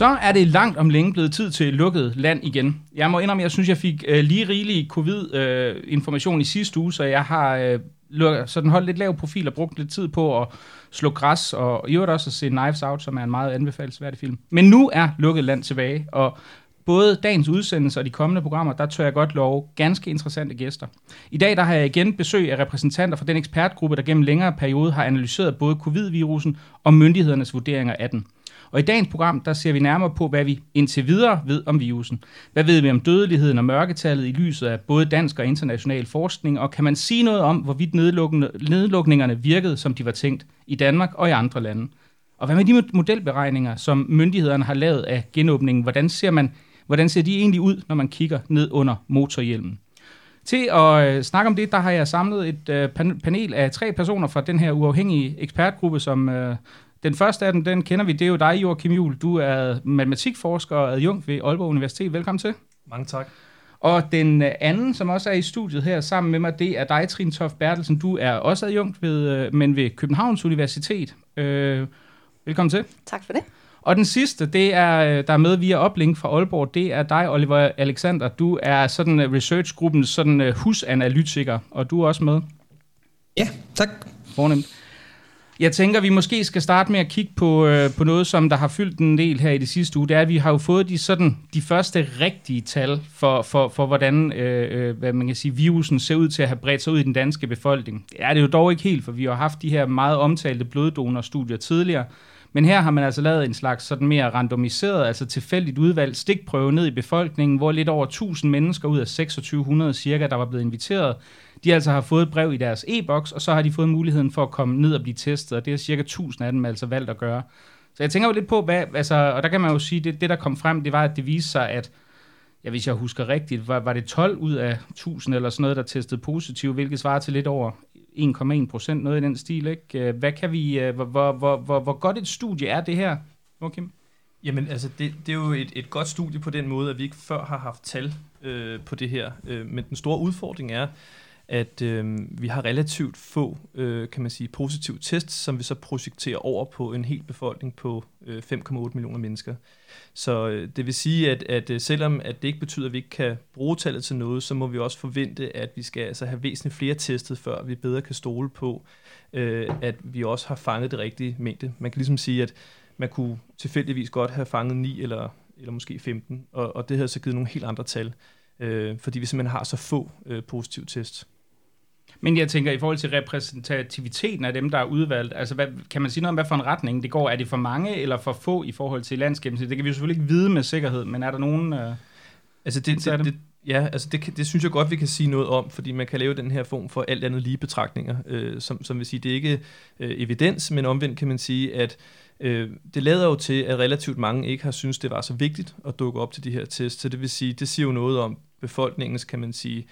Så er det langt om længe blevet tid til lukket land igen. Jeg må indrømme, jeg synes, jeg fik øh, lige rigelig covid-information øh, i sidste uge, så jeg har øh, sådan holdt lidt lav profil og brugt lidt tid på at slå græs, og i øvrigt også at se Knives Out, som er en meget anbefalesværdig film. Men nu er lukket land tilbage, og både dagens udsendelse og de kommende programmer, der tør jeg godt love ganske interessante gæster. I dag der har jeg igen besøg af repræsentanter fra den ekspertgruppe, der gennem længere periode har analyseret både covid-virusen og myndighedernes vurderinger af den. Og i dagens program, der ser vi nærmere på, hvad vi indtil videre ved om virusen. Hvad ved vi om dødeligheden og mørketallet i lyset af både dansk og international forskning, og kan man sige noget om, hvorvidt nedlukningerne virkede, som de var tænkt i Danmark og i andre lande? Og hvad med de modelberegninger, som myndighederne har lavet af genåbningen? Hvordan ser, man, hvordan ser de egentlig ud, når man kigger ned under motorhjelmen? Til at øh, snakke om det, der har jeg samlet et øh, panel af tre personer fra den her uafhængige ekspertgruppe, som øh, den første af dem, den kender vi, det er jo dig, Joachim Juhl. Du er matematikforsker og adjunkt ved Aalborg Universitet. Velkommen til. Mange tak. Og den øh, anden, som også er i studiet her sammen med mig, det er dig, Trine Toft Bertelsen. Du er også adjunkt, ved, øh, men ved Københavns Universitet. Øh, velkommen til. Tak for det. Og den sidste, det er, øh, der er med via oplink fra Aalborg, det er dig, Oliver Alexander. Du er sådan researchgruppens sådan husanalytiker, og du er også med. Ja, tak. Fornemt. Jeg tænker, vi måske skal starte med at kigge på, øh, på noget, som der har fyldt en del her i det sidste uge. Det er, at vi har jo fået de, sådan, de første rigtige tal for, for, for hvordan øh, øh, hvad man kan sige, virusen ser ud til at have bredt sig ud i den danske befolkning. Det er det jo dog ikke helt, for vi har haft de her meget omtalte bloddonorstudier tidligere. Men her har man altså lavet en slags sådan mere randomiseret, altså tilfældigt udvalgt stikprøve ned i befolkningen, hvor lidt over 1000 mennesker ud af 2600 cirka, der var blevet inviteret, de altså har fået et brev i deres e-boks, og så har de fået muligheden for at komme ned og blive testet, og det er cirka 1000 af dem altså valgt at gøre. Så jeg tænker jo lidt på, hvad, altså, og der kan man jo sige, det, det der kom frem, det var, at det viste sig, at ja, hvis jeg husker rigtigt, var, var det 12 ud af 1000 eller sådan noget, der testede positivt, hvilket svarer til lidt over 1,1 procent, noget i den stil. Ikke? Øh, hvad kan vi, øh, hvor, hvor, hvor, hvor, hvor godt et studie er det her, Joachim? Jamen, altså, det, det er jo et, et godt studie på den måde, at vi ikke før har haft tal øh, på det her. Øh, men den store udfordring er, at øh, vi har relativt få, øh, kan man sige, positive tests, som vi så projekterer over på en hel befolkning på øh, 5,8 millioner mennesker. Så øh, det vil sige, at, at øh, selvom at det ikke betyder, at vi ikke kan bruge tallet til noget, så må vi også forvente, at vi skal altså have væsentligt flere testet, før vi bedre kan stole på, øh, at vi også har fanget det rigtige mængde. Man kan ligesom sige, at man kunne tilfældigvis godt have fanget 9 eller, eller måske 15, og, og det havde så givet nogle helt andre tal, øh, fordi vi simpelthen har så få øh, positive tests. Men jeg tænker, i forhold til repræsentativiteten af dem, der er udvalgt, altså hvad, kan man sige noget om, hvad for en retning det går? Er det for mange eller for få i forhold til landsgennemsnit? Det kan vi jo selvfølgelig ikke vide med sikkerhed, men er der nogen... Øh, altså det, det, det, ja, altså det, det synes jeg godt, vi kan sige noget om, fordi man kan lave den her form for alt andet lige betragtninger, øh, som, som vil sige, det er ikke øh, evidens, men omvendt kan man sige, at øh, det lader jo til, at relativt mange ikke har synes det var så vigtigt at dukke op til de her tests, så det vil sige, det siger jo noget om befolkningens, kan man sige, øh,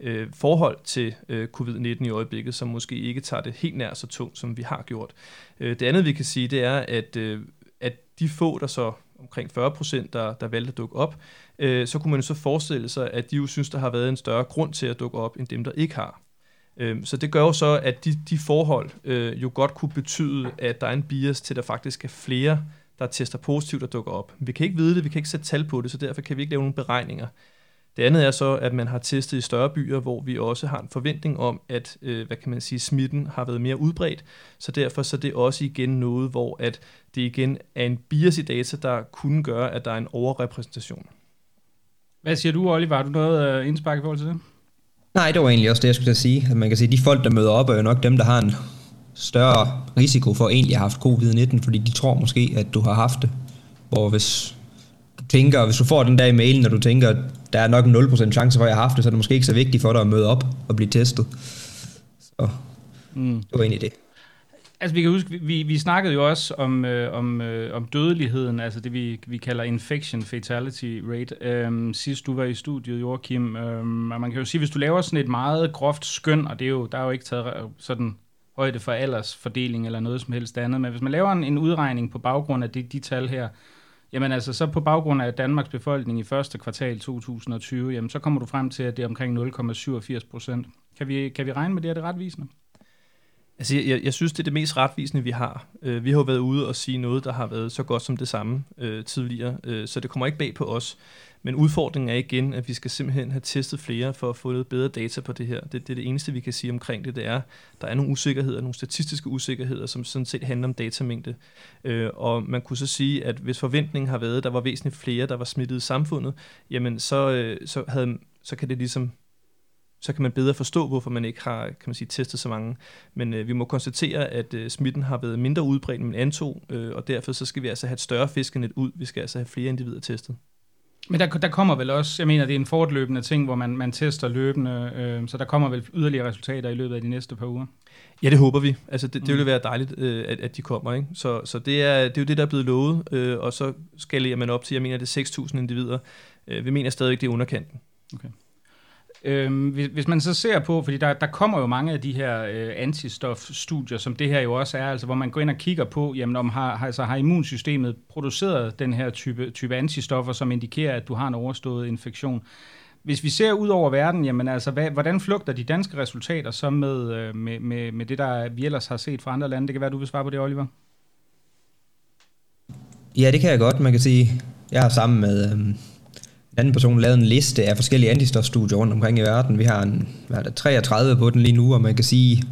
Øh, forhold til øh, covid-19 i øjeblikket, som måske ikke tager det helt nær så tungt, som vi har gjort. Øh, det andet, vi kan sige, det er, at, øh, at de få, der så omkring 40 procent, der, der valgte at dukke op, øh, så kunne man jo så forestille sig, at de jo synes, der har været en større grund til at dukke op, end dem, der ikke har. Øh, så det gør jo så, at de, de forhold øh, jo godt kunne betyde, at der er en bias til, at der faktisk er flere, der tester positivt og dukker op. Vi kan ikke vide det, vi kan ikke sætte tal på det, så derfor kan vi ikke lave nogle beregninger. Det andet er så, at man har testet i større byer, hvor vi også har en forventning om, at øh, hvad kan man sige, smitten har været mere udbredt. Så derfor så det er også igen noget, hvor at det igen er en bias i data, der kunne gøre, at der er en overrepræsentation. Hvad siger du, Oliver? Har du noget uh, indspark i forhold til det? Nej, det var egentlig også det, jeg skulle sige. At man kan sige, at de folk, der møder op, er jo nok dem, der har en større risiko for at egentlig have haft covid-19, fordi de tror måske, at du har haft det. Hvor hvis du tænker, hvis du får den der i mailen, når du tænker, at der er nok en 0% chance for, at jeg har haft det, så er det måske ikke så vigtigt for dig at møde op og blive testet. Så mm. det var egentlig det. Altså vi kan huske, vi, vi snakkede jo også om, øh, om, øh, om dødeligheden, altså det vi, vi kalder infection fatality rate, øh, sidst du var i studiet, Joachim. Øh, og man kan jo sige, hvis du laver sådan et meget groft skøn, og det er jo, der er jo ikke taget sådan højde for aldersfordeling eller noget som helst andet, men hvis man laver en, en udregning på baggrund af de, de tal her, Jamen altså, så på baggrund af Danmarks befolkning i første kvartal 2020, jamen så kommer du frem til, at det er omkring 0,87 procent. Kan vi, kan vi regne med det, er det retvisende? Altså, jeg, jeg synes, det er det mest retvisende, vi har. Øh, vi har jo været ude og sige noget, der har været så godt som det samme øh, tidligere, øh, så det kommer ikke bag på os. Men udfordringen er igen, at vi skal simpelthen have testet flere for at få lidt bedre data på det her. Det, det er det eneste, vi kan sige omkring det, det er, der er nogle usikkerheder, nogle statistiske usikkerheder, som sådan set handler om datamængde. Øh, og man kunne så sige, at hvis forventningen har været, at der var væsentligt flere, der var smittet i samfundet, jamen så, øh, så, havde, så kan det ligesom så kan man bedre forstå, hvorfor man ikke har kan man sige, testet så mange. Men øh, vi må konstatere, at øh, smitten har været mindre udbredt, end man antog, øh, og derfor så skal vi altså have et større fiskenet ud. Vi skal altså have flere individer testet. Men der, der kommer vel også, jeg mener, det er en fortløbende ting, hvor man, man tester løbende, øh, så der kommer vel yderligere resultater i løbet af de næste par uger. Ja, det håber vi. Altså, det, det vil mm. være dejligt, øh, at, at de kommer. Ikke? Så, så det, er, det er jo det, der er blevet lovet, øh, og så skalerer man op til, jeg mener, det er 6.000 individer. Øh, vi mener stadig, det er underkanten. Okay. Øhm, hvis, hvis man så ser på, fordi der, der kommer jo mange af de her øh, antistofstudier, som det her jo også er, altså hvor man går ind og kigger på, jamen om har, altså, har immunsystemet produceret den her type, type antistoffer, som indikerer, at du har en overstået infektion. Hvis vi ser ud over verden, jamen altså, hvad, hvordan flugter de danske resultater så med, øh, med, med, med det, der vi ellers har set fra andre lande? Det kan være, du vil svare på det, Oliver. Ja, det kan jeg godt. Man kan sige, jeg har sammen med... Øh en anden person lavet en liste af forskellige antistofstudier rundt omkring i verden. Vi har en, hvad er det, 33 på den lige nu, og man kan sige,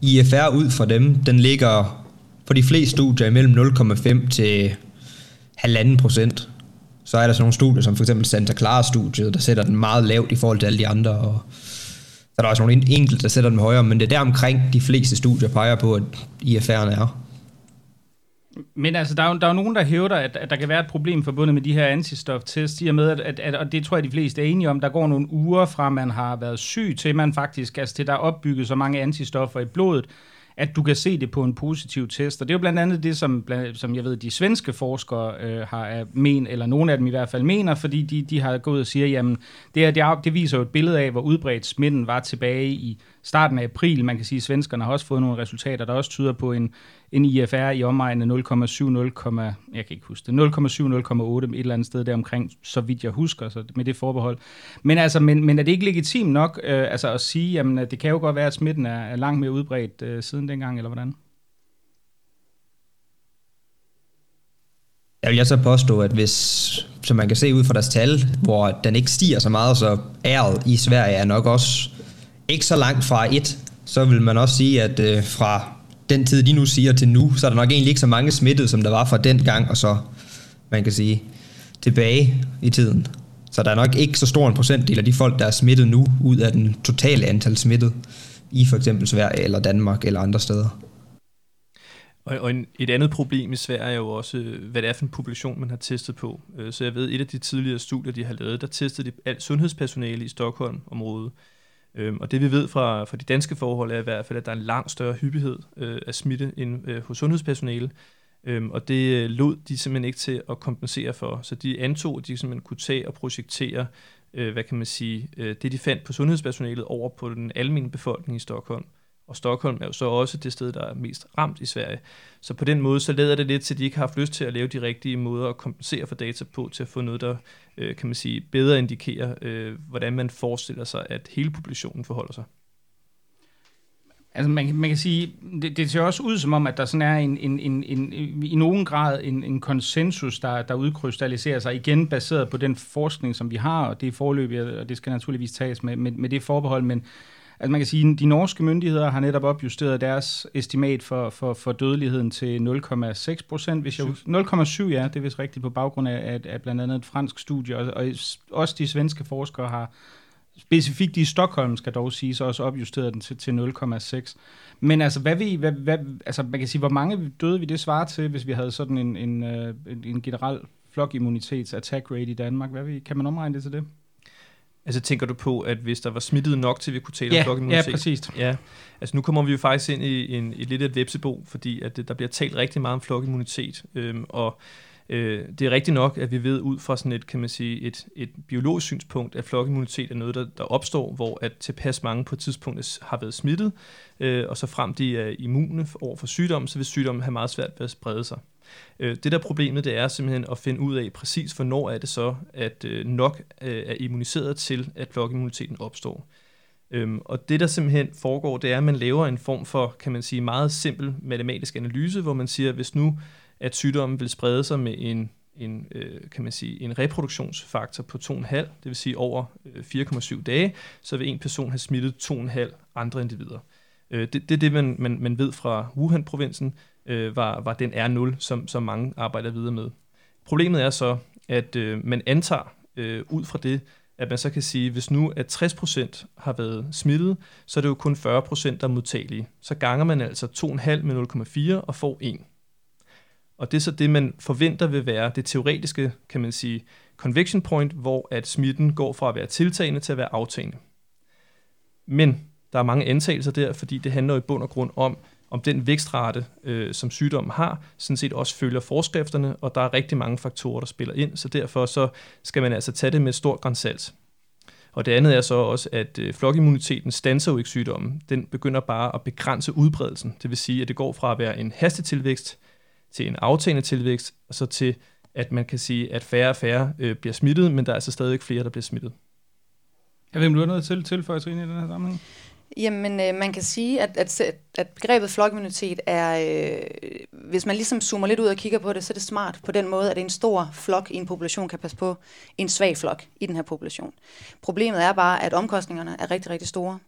IFR ud fra dem, den ligger for de fleste studier imellem 0,5 til 1,5 procent. Så er der sådan nogle studier, som for eksempel Santa Clara-studiet, der sætter den meget lavt i forhold til alle de andre, og så er der også nogle enkelte, der sætter den højere, men det er der omkring de fleste studier peger på, at IFR'en er. Men altså, der er, jo, der er jo nogen, der hævder, at, at der kan være et problem forbundet med de her antistoftest, i og med, at, at, at, og det tror jeg, de fleste er enige om, der går nogle uger fra, man har været syg, til man faktisk, altså til der er opbygget så mange antistoffer i blodet, at du kan se det på en positiv test. Og det er jo blandt andet det, som, som jeg ved, de svenske forskere øh, har men, eller nogle af dem i hvert fald mener, fordi de, de har gået og siger, jamen, det, her, det, det viser jo et billede af, hvor udbredt smitten var tilbage i starten af april. Man kan sige, at svenskerne har også fået nogle resultater, der også tyder på en, en IFR i omegnen 0,7, 0, jeg kan ikke huske det, 0,7, 0,8, et eller andet sted deromkring, så vidt jeg husker, så med det forbehold. Men, altså, men, men er det ikke legitimt nok øh, altså at sige, jamen at det kan jo godt være, at smitten er, er langt mere udbredt øh, siden dengang, eller hvordan? Jeg vil jeg så påstå, at hvis, som man kan se ud fra deres tal, hvor den ikke stiger så meget, så æret i Sverige er nok også ikke så langt fra et, så vil man også sige, at øh, fra den tid, de nu siger til nu, så er der nok egentlig ikke så mange smittede, som der var fra den gang, og så, man kan sige, tilbage i tiden. Så der er nok ikke så stor en procentdel af de folk, der er smittet nu, ud af den totale antal smittet i for eksempel Sverige eller Danmark eller andre steder. Og, og en, et andet problem i Sverige er jo også, øh, hvad det er for en population, man har testet på. Øh, så jeg ved, et af de tidligere studier, de har lavet, der testede de alt sundhedspersonale i Stockholm-området. Øhm, og det vi ved fra, fra de danske forhold er i hvert fald, at der er en langt større hyppighed øh, af smitte end øh, hos sundhedspersonale. Øhm, og det øh, lod de simpelthen ikke til at kompensere for. Så de antog, at de simpelthen kunne tage og projektere, øh, hvad kan man sige, øh, det de fandt på sundhedspersonalet over på den almindelige befolkning i Stockholm. Og Stockholm er jo så også det sted, der er mest ramt i Sverige. Så på den måde, så leder det lidt til, at de ikke har haft lyst til at lave de rigtige måder at kompensere for data på, til at få noget, der øh, kan man sige, bedre indikerer, øh, hvordan man forestiller sig, at hele populationen forholder sig. Altså man, man kan sige, det, det ser også ud som om, at der sådan er en, en, en, en, i nogen grad en, en konsensus, der, der udkrystalliserer sig igen baseret på den forskning, som vi har, og det er forløbig, og det skal naturligvis tages med, med, med det forbehold, men, Altså man kan sige, at de norske myndigheder har netop opjusteret deres estimat for, for, for dødeligheden til 0,6 procent. 0,7 ja, det er vist rigtigt på baggrund af, af, af blandt andet et fransk studie, og, og også de svenske forskere har specifikt i Stockholm, skal dog sige, så også opjusteret den til, til 0,6. Men altså, hvad vi, hvad, hvad, altså, man kan sige, hvor mange døde vi det svarer til, hvis vi havde sådan en, en, en, en generel flokimmunitets attack rate i Danmark? Hvad vi, kan man omregne det til det? Altså tænker du på, at hvis der var smittet nok til, at vi kunne tale ja, om flokimmunitet? Ja, præcis. Ja, altså nu kommer vi jo faktisk ind i en, et lidt af et vepsebo, fordi at det, der bliver talt rigtig meget om flokimmunitet, øhm, og øh, det er rigtigt nok, at vi ved ud fra sådan et, kan man sige, et, et biologisk synspunkt, at flokimmunitet er noget, der, der opstår, hvor at tilpas mange på et tidspunkt har været smittet, øh, og så frem de er immune over for sygdommen, så vil sygdommen have meget svært ved at sprede sig. Øh, det der problemet, det er simpelthen at finde ud af præcis, hvornår er det så, at øh, nok øh, er immuniseret til, at flokimmuniteten opstår. Øhm, og det, der simpelthen foregår, det er, at man laver en form for, kan man sige, meget simpel matematisk analyse, hvor man siger, at hvis nu at sygdommen vil sprede sig med en, en øh, kan man sige, en reproduktionsfaktor på 2,5, det vil sige over øh, 4,7 dage, så vil en person have smittet 2,5 andre individer. Øh, det, det er det, man, man, man ved fra Wuhan-provinsen, øh, var, var den R0, som, som mange arbejder videre med. Problemet er så, at øh, man antager øh, ud fra det, at man så kan sige, hvis nu at 60% har været smittet, så er det jo kun 40%, der er modtagelige. Så ganger man altså 2,5 med 0,4 og får 1. Og det er så det, man forventer vil være det teoretiske, kan man sige, convection point, hvor at smitten går fra at være tiltagende til at være aftagende. Men der er mange antagelser der, fordi det handler i bund og grund om, om den vækstrate, øh, som sygdommen har, sådan set også følger forskrifterne, og der er rigtig mange faktorer, der spiller ind, så derfor så skal man altså tage det med stor grænsalt. Og det andet er så også, at øh, flokimmuniteten stanser jo ikke sygdommen. Den begynder bare at begrænse udbredelsen. Det vil sige, at det går fra at være en hastetilvækst til en aftagende tilvækst, og så til, at man kan sige, at færre og færre øh, bliver smittet, men der er altså stadig flere, der bliver smittet. Jeg ved, om du har noget til tilføje, Trine, i den her sammenhæng? Jamen, øh, man kan sige, at, at, at begrebet flokimmunitet er, øh, hvis man ligesom zoomer lidt ud og kigger på det, så er det smart på den måde, at en stor flok i en population kan passe på en svag flok i den her population. Problemet er bare, at omkostningerne er rigtig, rigtig store.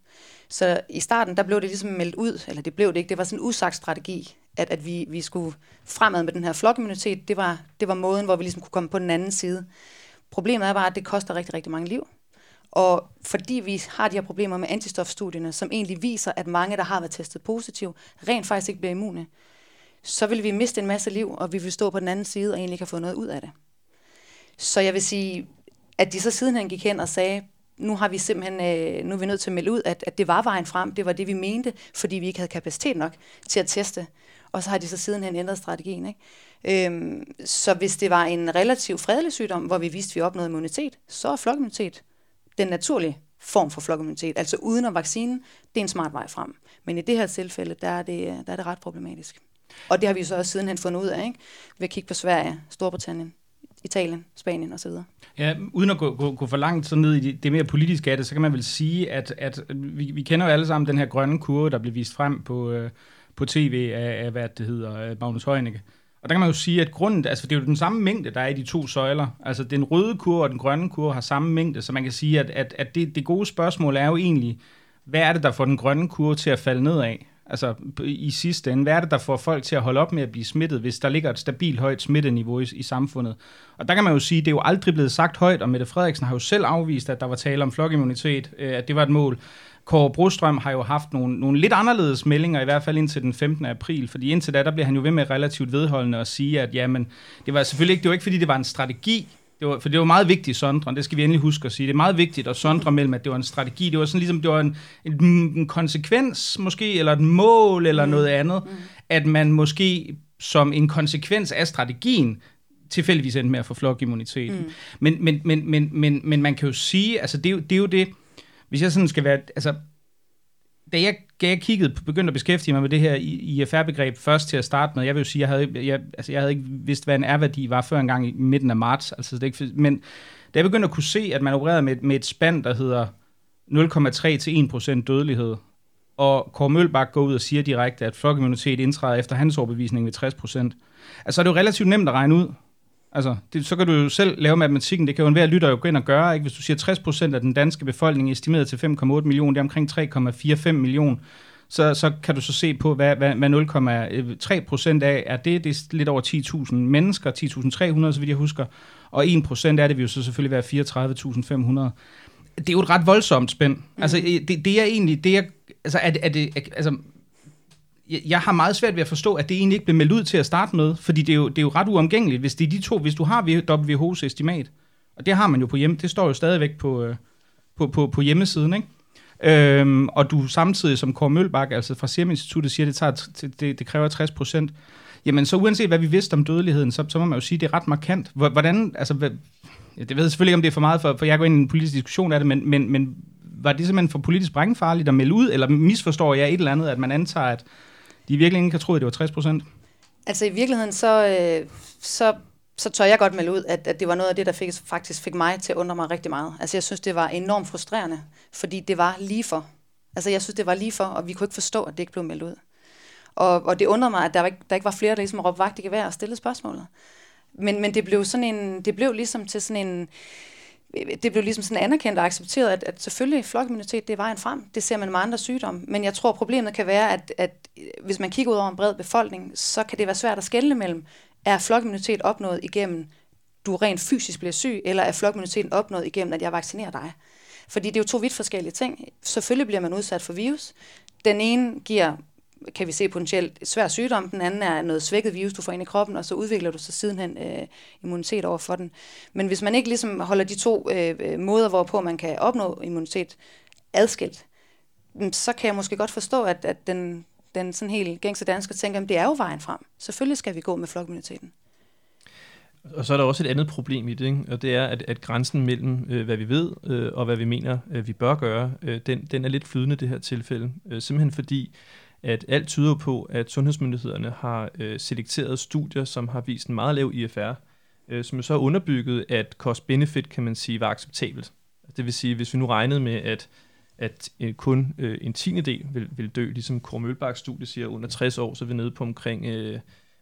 Så i starten, der blev det ligesom meldt ud, eller det blev det ikke, det var sådan en usagt strategi, at, at vi, vi skulle fremad med den her flokimmunitet. Det var, det var måden, hvor vi ligesom kunne komme på den anden side. Problemet er bare, at det koster rigtig, rigtig mange liv. Og fordi vi har de her problemer med antistofstudierne, som egentlig viser, at mange, der har været testet positiv, rent faktisk ikke bliver immune, så vil vi miste en masse liv, og vi vil stå på den anden side og egentlig ikke have fået noget ud af det. Så jeg vil sige, at de så sidenhen gik hen og sagde, nu har vi simpelthen, øh, nu er vi nødt til at melde ud, at, at det var vejen frem, det var det, vi mente, fordi vi ikke havde kapacitet nok til at teste. Og så har de så sidenhen ændret strategien. Ikke? Øhm, så hvis det var en relativt fredelig sygdom, hvor vi vidste, at vi opnåede immunitet, så er flokimmunitet den naturlige form for flokimmunitet, altså uden at vaccinen, det er en smart vej frem. Men i det her tilfælde, der er det, der er det ret problematisk. Og det har vi så også sidenhen fundet ud af, ikke? ved at kigge på Sverige, Storbritannien, Italien, Spanien osv. Ja, uden at gå, gå, gå for langt så ned i det, det mere politiske af det, så kan man vel sige, at, at vi, vi kender jo alle sammen den her grønne kurve, der blev vist frem på, øh, på tv af, af, hvad det hedder, øh, Magnus Heunicke. Og der kan man jo sige, at grunden, altså det er jo den samme mængde, der er i de to søjler. Altså den røde kurve og den grønne kurve har samme mængde, så man kan sige, at, at, at det, det gode spørgsmål er jo egentlig, hvad er det, der får den grønne kurve til at falde nedad? Altså i sidste ende, hvad er det, der får folk til at holde op med at blive smittet, hvis der ligger et stabilt højt smitteniveau i, i samfundet? Og der kan man jo sige, at det er jo aldrig blevet sagt højt, og Mette Frederiksen har jo selv afvist, at der var tale om flokimmunitet, øh, at det var et mål. Kåre Brostrøm har jo haft nogle, nogle lidt anderledes meldinger, i hvert fald indtil den 15. april, fordi indtil da, der bliver han jo ved med relativt vedholdende at sige, at jamen, det var selvfølgelig ikke, det var ikke fordi det var en strategi, det var, for det var meget vigtigt, Sondre, det skal vi endelig huske at sige. Det er meget vigtigt at sondre mellem, at det var en strategi. Det var sådan ligesom, det var en, en, en konsekvens måske, eller et mål, eller mm. noget andet, mm. at man måske som en konsekvens af strategien, tilfældigvis endte med at få flokimmunitet. Mm. Men, men, men, men, men, men man kan jo sige, altså det, det er jo det, hvis jeg sådan skal være, altså, da jeg, da jeg kiggede, begyndte at beskæftige mig med det her IFR-begreb først til at starte med, jeg vil jo sige, jeg havde, jeg, altså, jeg havde ikke vidst, hvad en R-værdi var før en gang i midten af marts, altså, det er ikke, men da jeg begyndte at kunne se, at man opererede med, med et spand, der hedder 0,3 til 1% dødelighed, og Kåre Mølbak går ud og siger direkte, at flokimmunitet indtræder efter hans overbevisning ved 60%. Altså, er det jo relativt nemt at regne ud. Altså, det, så kan du jo selv lave matematikken. Det kan jo enhver lytter jo gå ind og gøre. Ikke? Hvis du siger 60% af den danske befolkning er estimeret til 5,8 millioner, det er omkring 3,45 millioner, så, så kan du så se på, hvad, hvad, hvad 0,3 procent af er det. Det er lidt over 10.000 mennesker, 10.300, så vidt jeg husker. Og 1 procent af det vil jo så selvfølgelig være 34.500. Det er jo et ret voldsomt spænd. Mm. Altså, det, det er egentlig, det er, altså, er det, er det, altså, jeg har meget svært ved at forstå, at det egentlig ikke blev meldt ud til at starte med, fordi det er jo, det er jo ret uomgængeligt, hvis det er de to, hvis du har WHO's estimat, og det har man jo på hjemme, det står jo stadigvæk på, øh, på, på, på hjemmesiden, ikke? Øhm, og du samtidig som Kåre Mølbak, altså fra Serum Instituttet, siger, at det, tager, det, det kræver 60 procent, jamen så uanset hvad vi vidste om dødeligheden, så, så må man jo sige, at det er ret markant. Hvordan, altså, hvad, det ved jeg selvfølgelig ikke, om det er for meget, for, for jeg går ind i en politisk diskussion af det, men, men, men var det simpelthen for politisk brængfarligt at melde ud, eller misforstår jeg et eller andet, at man antager, at de virkelig ikke kan tro, at det var 60 procent? Altså i virkeligheden, så, øh, så, så tør jeg godt melde ud, at, at det var noget af det, der fik, faktisk fik mig til at undre mig rigtig meget. Altså jeg synes, det var enormt frustrerende, fordi det var lige for. Altså, jeg synes, det var lige for, og vi kunne ikke forstå, at det ikke blev meldt ud. Og, og det undrede mig, at der, ikke, der ikke var flere, der ligesom råbte vagt i gevær og stillede spørgsmålet. Men, men det blev sådan en, det blev ligesom til sådan en, det blev ligesom sådan anerkendt og accepteret, at, at selvfølgelig flokimmunitet, det er vejen frem. Det ser man med andre sygdomme. Men jeg tror, problemet kan være, at, at hvis man kigger ud over en bred befolkning, så kan det være svært at skelne mellem, er flokimmunitet opnået igennem, du rent fysisk bliver syg, eller er flokimmuniteten opnået igennem, at jeg vaccinerer dig? Fordi det er jo to vidt forskellige ting. Selvfølgelig bliver man udsat for virus. Den ene giver kan vi se potentielt svær sygdom, den anden er noget svækket virus, du får ind i kroppen, og så udvikler du så sidenhen øh, immunitet over for den. Men hvis man ikke ligesom holder de to øh, måder, hvorpå man kan opnå immunitet adskilt, mm, så kan jeg måske godt forstå, at, at den, den sådan helt gængse dansker tænker, at det er jo vejen frem. Selvfølgelig skal vi gå med flokimmuniteten. Og så er der også et andet problem i det, ikke? og det er, at, at grænsen mellem, øh, hvad vi ved øh, og hvad vi mener, øh, vi bør gøre, øh, den, den er lidt flydende i det her tilfælde. Øh, simpelthen fordi, at alt tyder på, at sundhedsmyndighederne har øh, selekteret studier, som har vist en meget lav IFR, øh, som jo så underbygget, at cost-benefit, kan man sige, var acceptabelt. Altså, det vil sige, hvis vi nu regnede med, at at øh, kun øh, en tiende del vil, vil dø, ligesom Kåre Mølbaks studie siger, under 60 år, så er vi nede på omkring øh,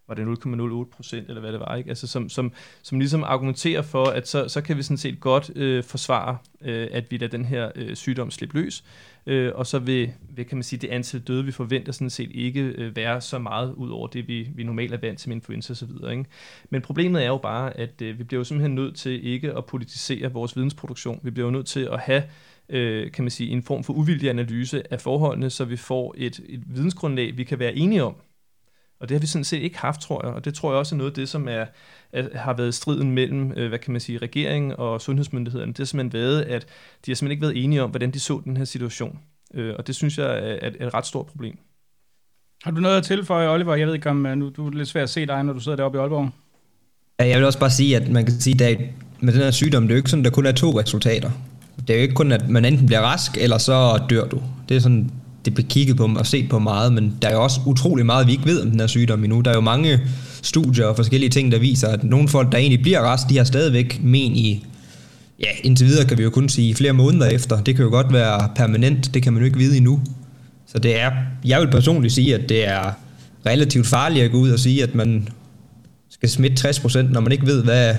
var det 0,08 procent, eller hvad det var, ikke? Altså, som, som, som ligesom argumenterer for, at så, så kan vi sådan set godt øh, forsvare, øh, at vi lader den her øh, sygdom slippe løs, øh, og så vil, hvad kan man sige, det antal døde, vi forventer sådan set ikke øh, være så meget ud over det, vi, vi normalt er vant til med influenza osv. Ikke? Men problemet er jo bare, at øh, vi bliver jo simpelthen nødt til ikke at politisere vores vidensproduktion. Vi bliver jo nødt til at have øh, kan man sige, en form for uvildig analyse af forholdene, så vi får et, et vidensgrundlag, vi kan være enige om, og det har vi sådan set ikke haft, tror jeg. Og det tror jeg også er noget af det, som er, er, har været striden mellem, øh, hvad kan man sige, regeringen og sundhedsmyndighederne. Det har simpelthen været, at de har simpelthen ikke været enige om, hvordan de så den her situation. Øh, og det synes jeg er, er, er et ret stort problem. Har du noget at tilføje, Oliver? Jeg ved ikke, om øh, nu, du er lidt svært at se dig, når du sidder deroppe i Aalborg. Ja, jeg vil også bare sige, at man kan sige, at med den her sygdom, det er jo ikke sådan, at der kun er to resultater. Det er jo ikke kun, at man enten bliver rask, eller så dør du. Det er sådan det bliver kigget på og set på meget, men der er jo også utrolig meget, vi ikke ved om den her sygdom endnu. Der er jo mange studier og forskellige ting, der viser, at nogle folk, der egentlig bliver rest, de har stadigvæk men i, ja, indtil videre kan vi jo kun sige flere måneder efter. Det kan jo godt være permanent, det kan man jo ikke vide endnu. Så det er, jeg vil personligt sige, at det er relativt farligt at gå ud og sige, at man skal smitte 60%, når man ikke ved, hvad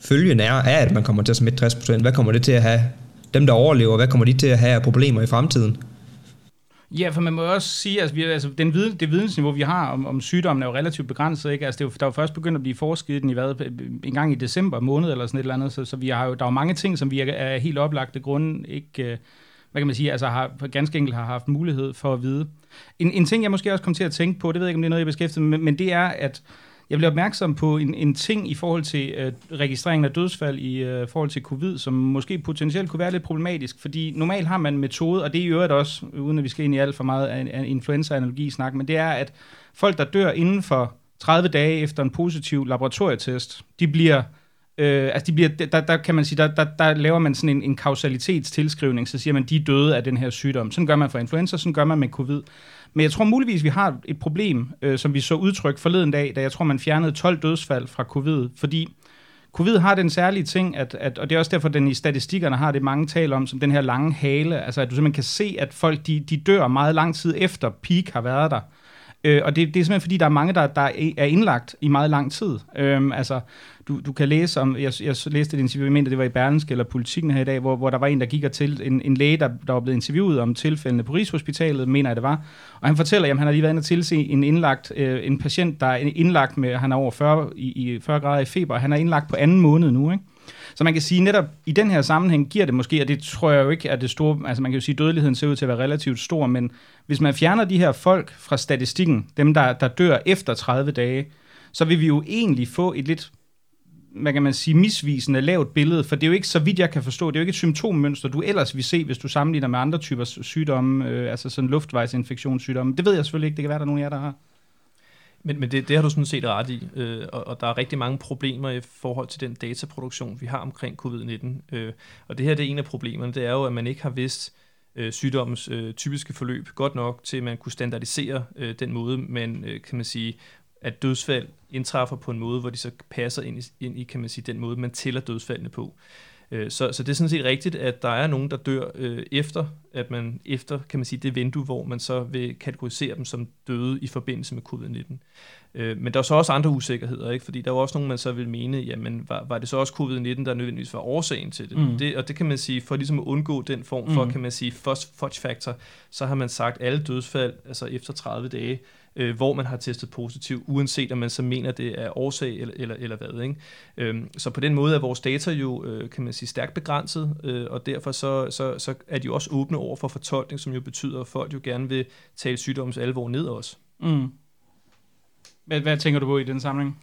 følgen er af, at man kommer til at smitte 60%. Hvad kommer det til at have? Dem, der overlever, hvad kommer de til at have af problemer i fremtiden? Ja, for man må også sige, altså, vi, altså den viden, det vidensniveau, vi har om, om sygdommen, er jo relativt begrænset. Ikke? Altså, det er jo, der er jo først begyndt at blive forsket i den i hvad, en gang i december måned eller sådan et eller andet, så, så vi har jo, der er jo mange ting, som vi er, er helt oplagte grunde ikke, øh, hvad kan man sige, altså har, ganske enkelt har haft mulighed for at vide. En, en ting, jeg måske også kom til at tænke på, det ved jeg ikke, om det er noget, jeg beskæftiger med, men det er, at jeg blev opmærksom på en, en ting i forhold til øh, registreringen af dødsfald i øh, forhold til covid, som måske potentielt kunne være lidt problematisk, fordi normalt har man en metode, og det er i øvrigt også, uden at vi skal ind i alt for meget af, af influenza-analogi snak, men det er, at folk, der dør inden for 30 dage efter en positiv laboratorietest, de bliver Øh, altså de bliver, der, der kan man sige, der, der, der laver man sådan en, en kausalitetstilskrivning, så siger man, de er døde af den her sygdom. Sådan gør man for influenza, sådan gør man med covid. Men jeg tror muligvis, vi har et problem, øh, som vi så udtryk forleden dag, da jeg tror, man fjernede 12 dødsfald fra covid, fordi covid har den særlige ting, at, at, og det er også derfor, den i statistikkerne har det mange taler om, som den her lange hale, altså at du simpelthen kan se, at folk de, de dør meget lang tid efter peak har været der. Øh, og det, det er simpelthen fordi, der er mange, der, der er indlagt i meget lang tid. Øh, altså, du, du kan læse om, jeg, jeg læste et interview, jeg mener, det var i Berlinske eller Politikken her i dag, hvor, hvor der var en, der gik til en, en læge, der, der var blevet interviewet om tilfældene på Rigshospitalet, mener jeg det var, og han fortæller, at han har lige været inde og tilse en indlagt, øh, en patient, der er indlagt med, han er over 40, i, i 40 grader i feber, han er indlagt på anden måned nu, ikke? Så man kan sige, netop i den her sammenhæng giver det måske, og det tror jeg jo ikke er det store, altså man kan jo sige, at dødeligheden ser ud til at være relativt stor, men hvis man fjerner de her folk fra statistikken, dem der, der dør efter 30 dage, så vil vi jo egentlig få et lidt hvad kan man sige, misvisende lavt billede, for det er jo ikke, så vidt jeg kan forstå, det er jo ikke et symptommønster, du ellers vil se, hvis du sammenligner med andre typer sygdomme, øh, altså sådan luftvejsinfektionssygdomme. Det ved jeg selvfølgelig ikke, det kan være, der er nogen af jer, der har. Men, men det, det har du sådan set ret i, øh, og, og der er rigtig mange problemer i forhold til den dataproduktion, vi har omkring covid-19. Øh, og det her det er en af problemerne, det er jo, at man ikke har vidst øh, sygdommens øh, typiske forløb godt nok til, at man kunne standardisere øh, den måde, man øh, kan man sige, at dødsfald indtræffer på en måde, hvor de så passer ind i, ind i kan man sige, den måde, man tæller dødsfaldene på. Øh, så, så det er sådan set rigtigt, at der er nogen, der dør øh, efter, at man efter, kan man sige, det vindue, hvor man så vil kategorisere dem som døde i forbindelse med covid-19. Øh, men der er så også andre usikkerheder, ikke? fordi der er også nogen, man så vil mene, jamen var, var det så også covid-19, der nødvendigvis var årsagen til det? Mm. det? Og det kan man sige, for ligesom at undgå den form for, mm. kan man sige, fudge factor, så har man sagt, at alle dødsfald, altså efter 30 dage, øh, hvor man har testet positiv, uanset om man så mener, det er årsag eller, eller, eller hvad. Ikke? Øhm, så på den måde er vores data jo, øh, kan man sige, stærkt begrænset, øh, og derfor så, så, så er de også åbne over for fortolkning, som jo betyder, at folk jo gerne vil tale sygdommens alvor ned også. Mm. Hvad, hvad tænker du på i den samling?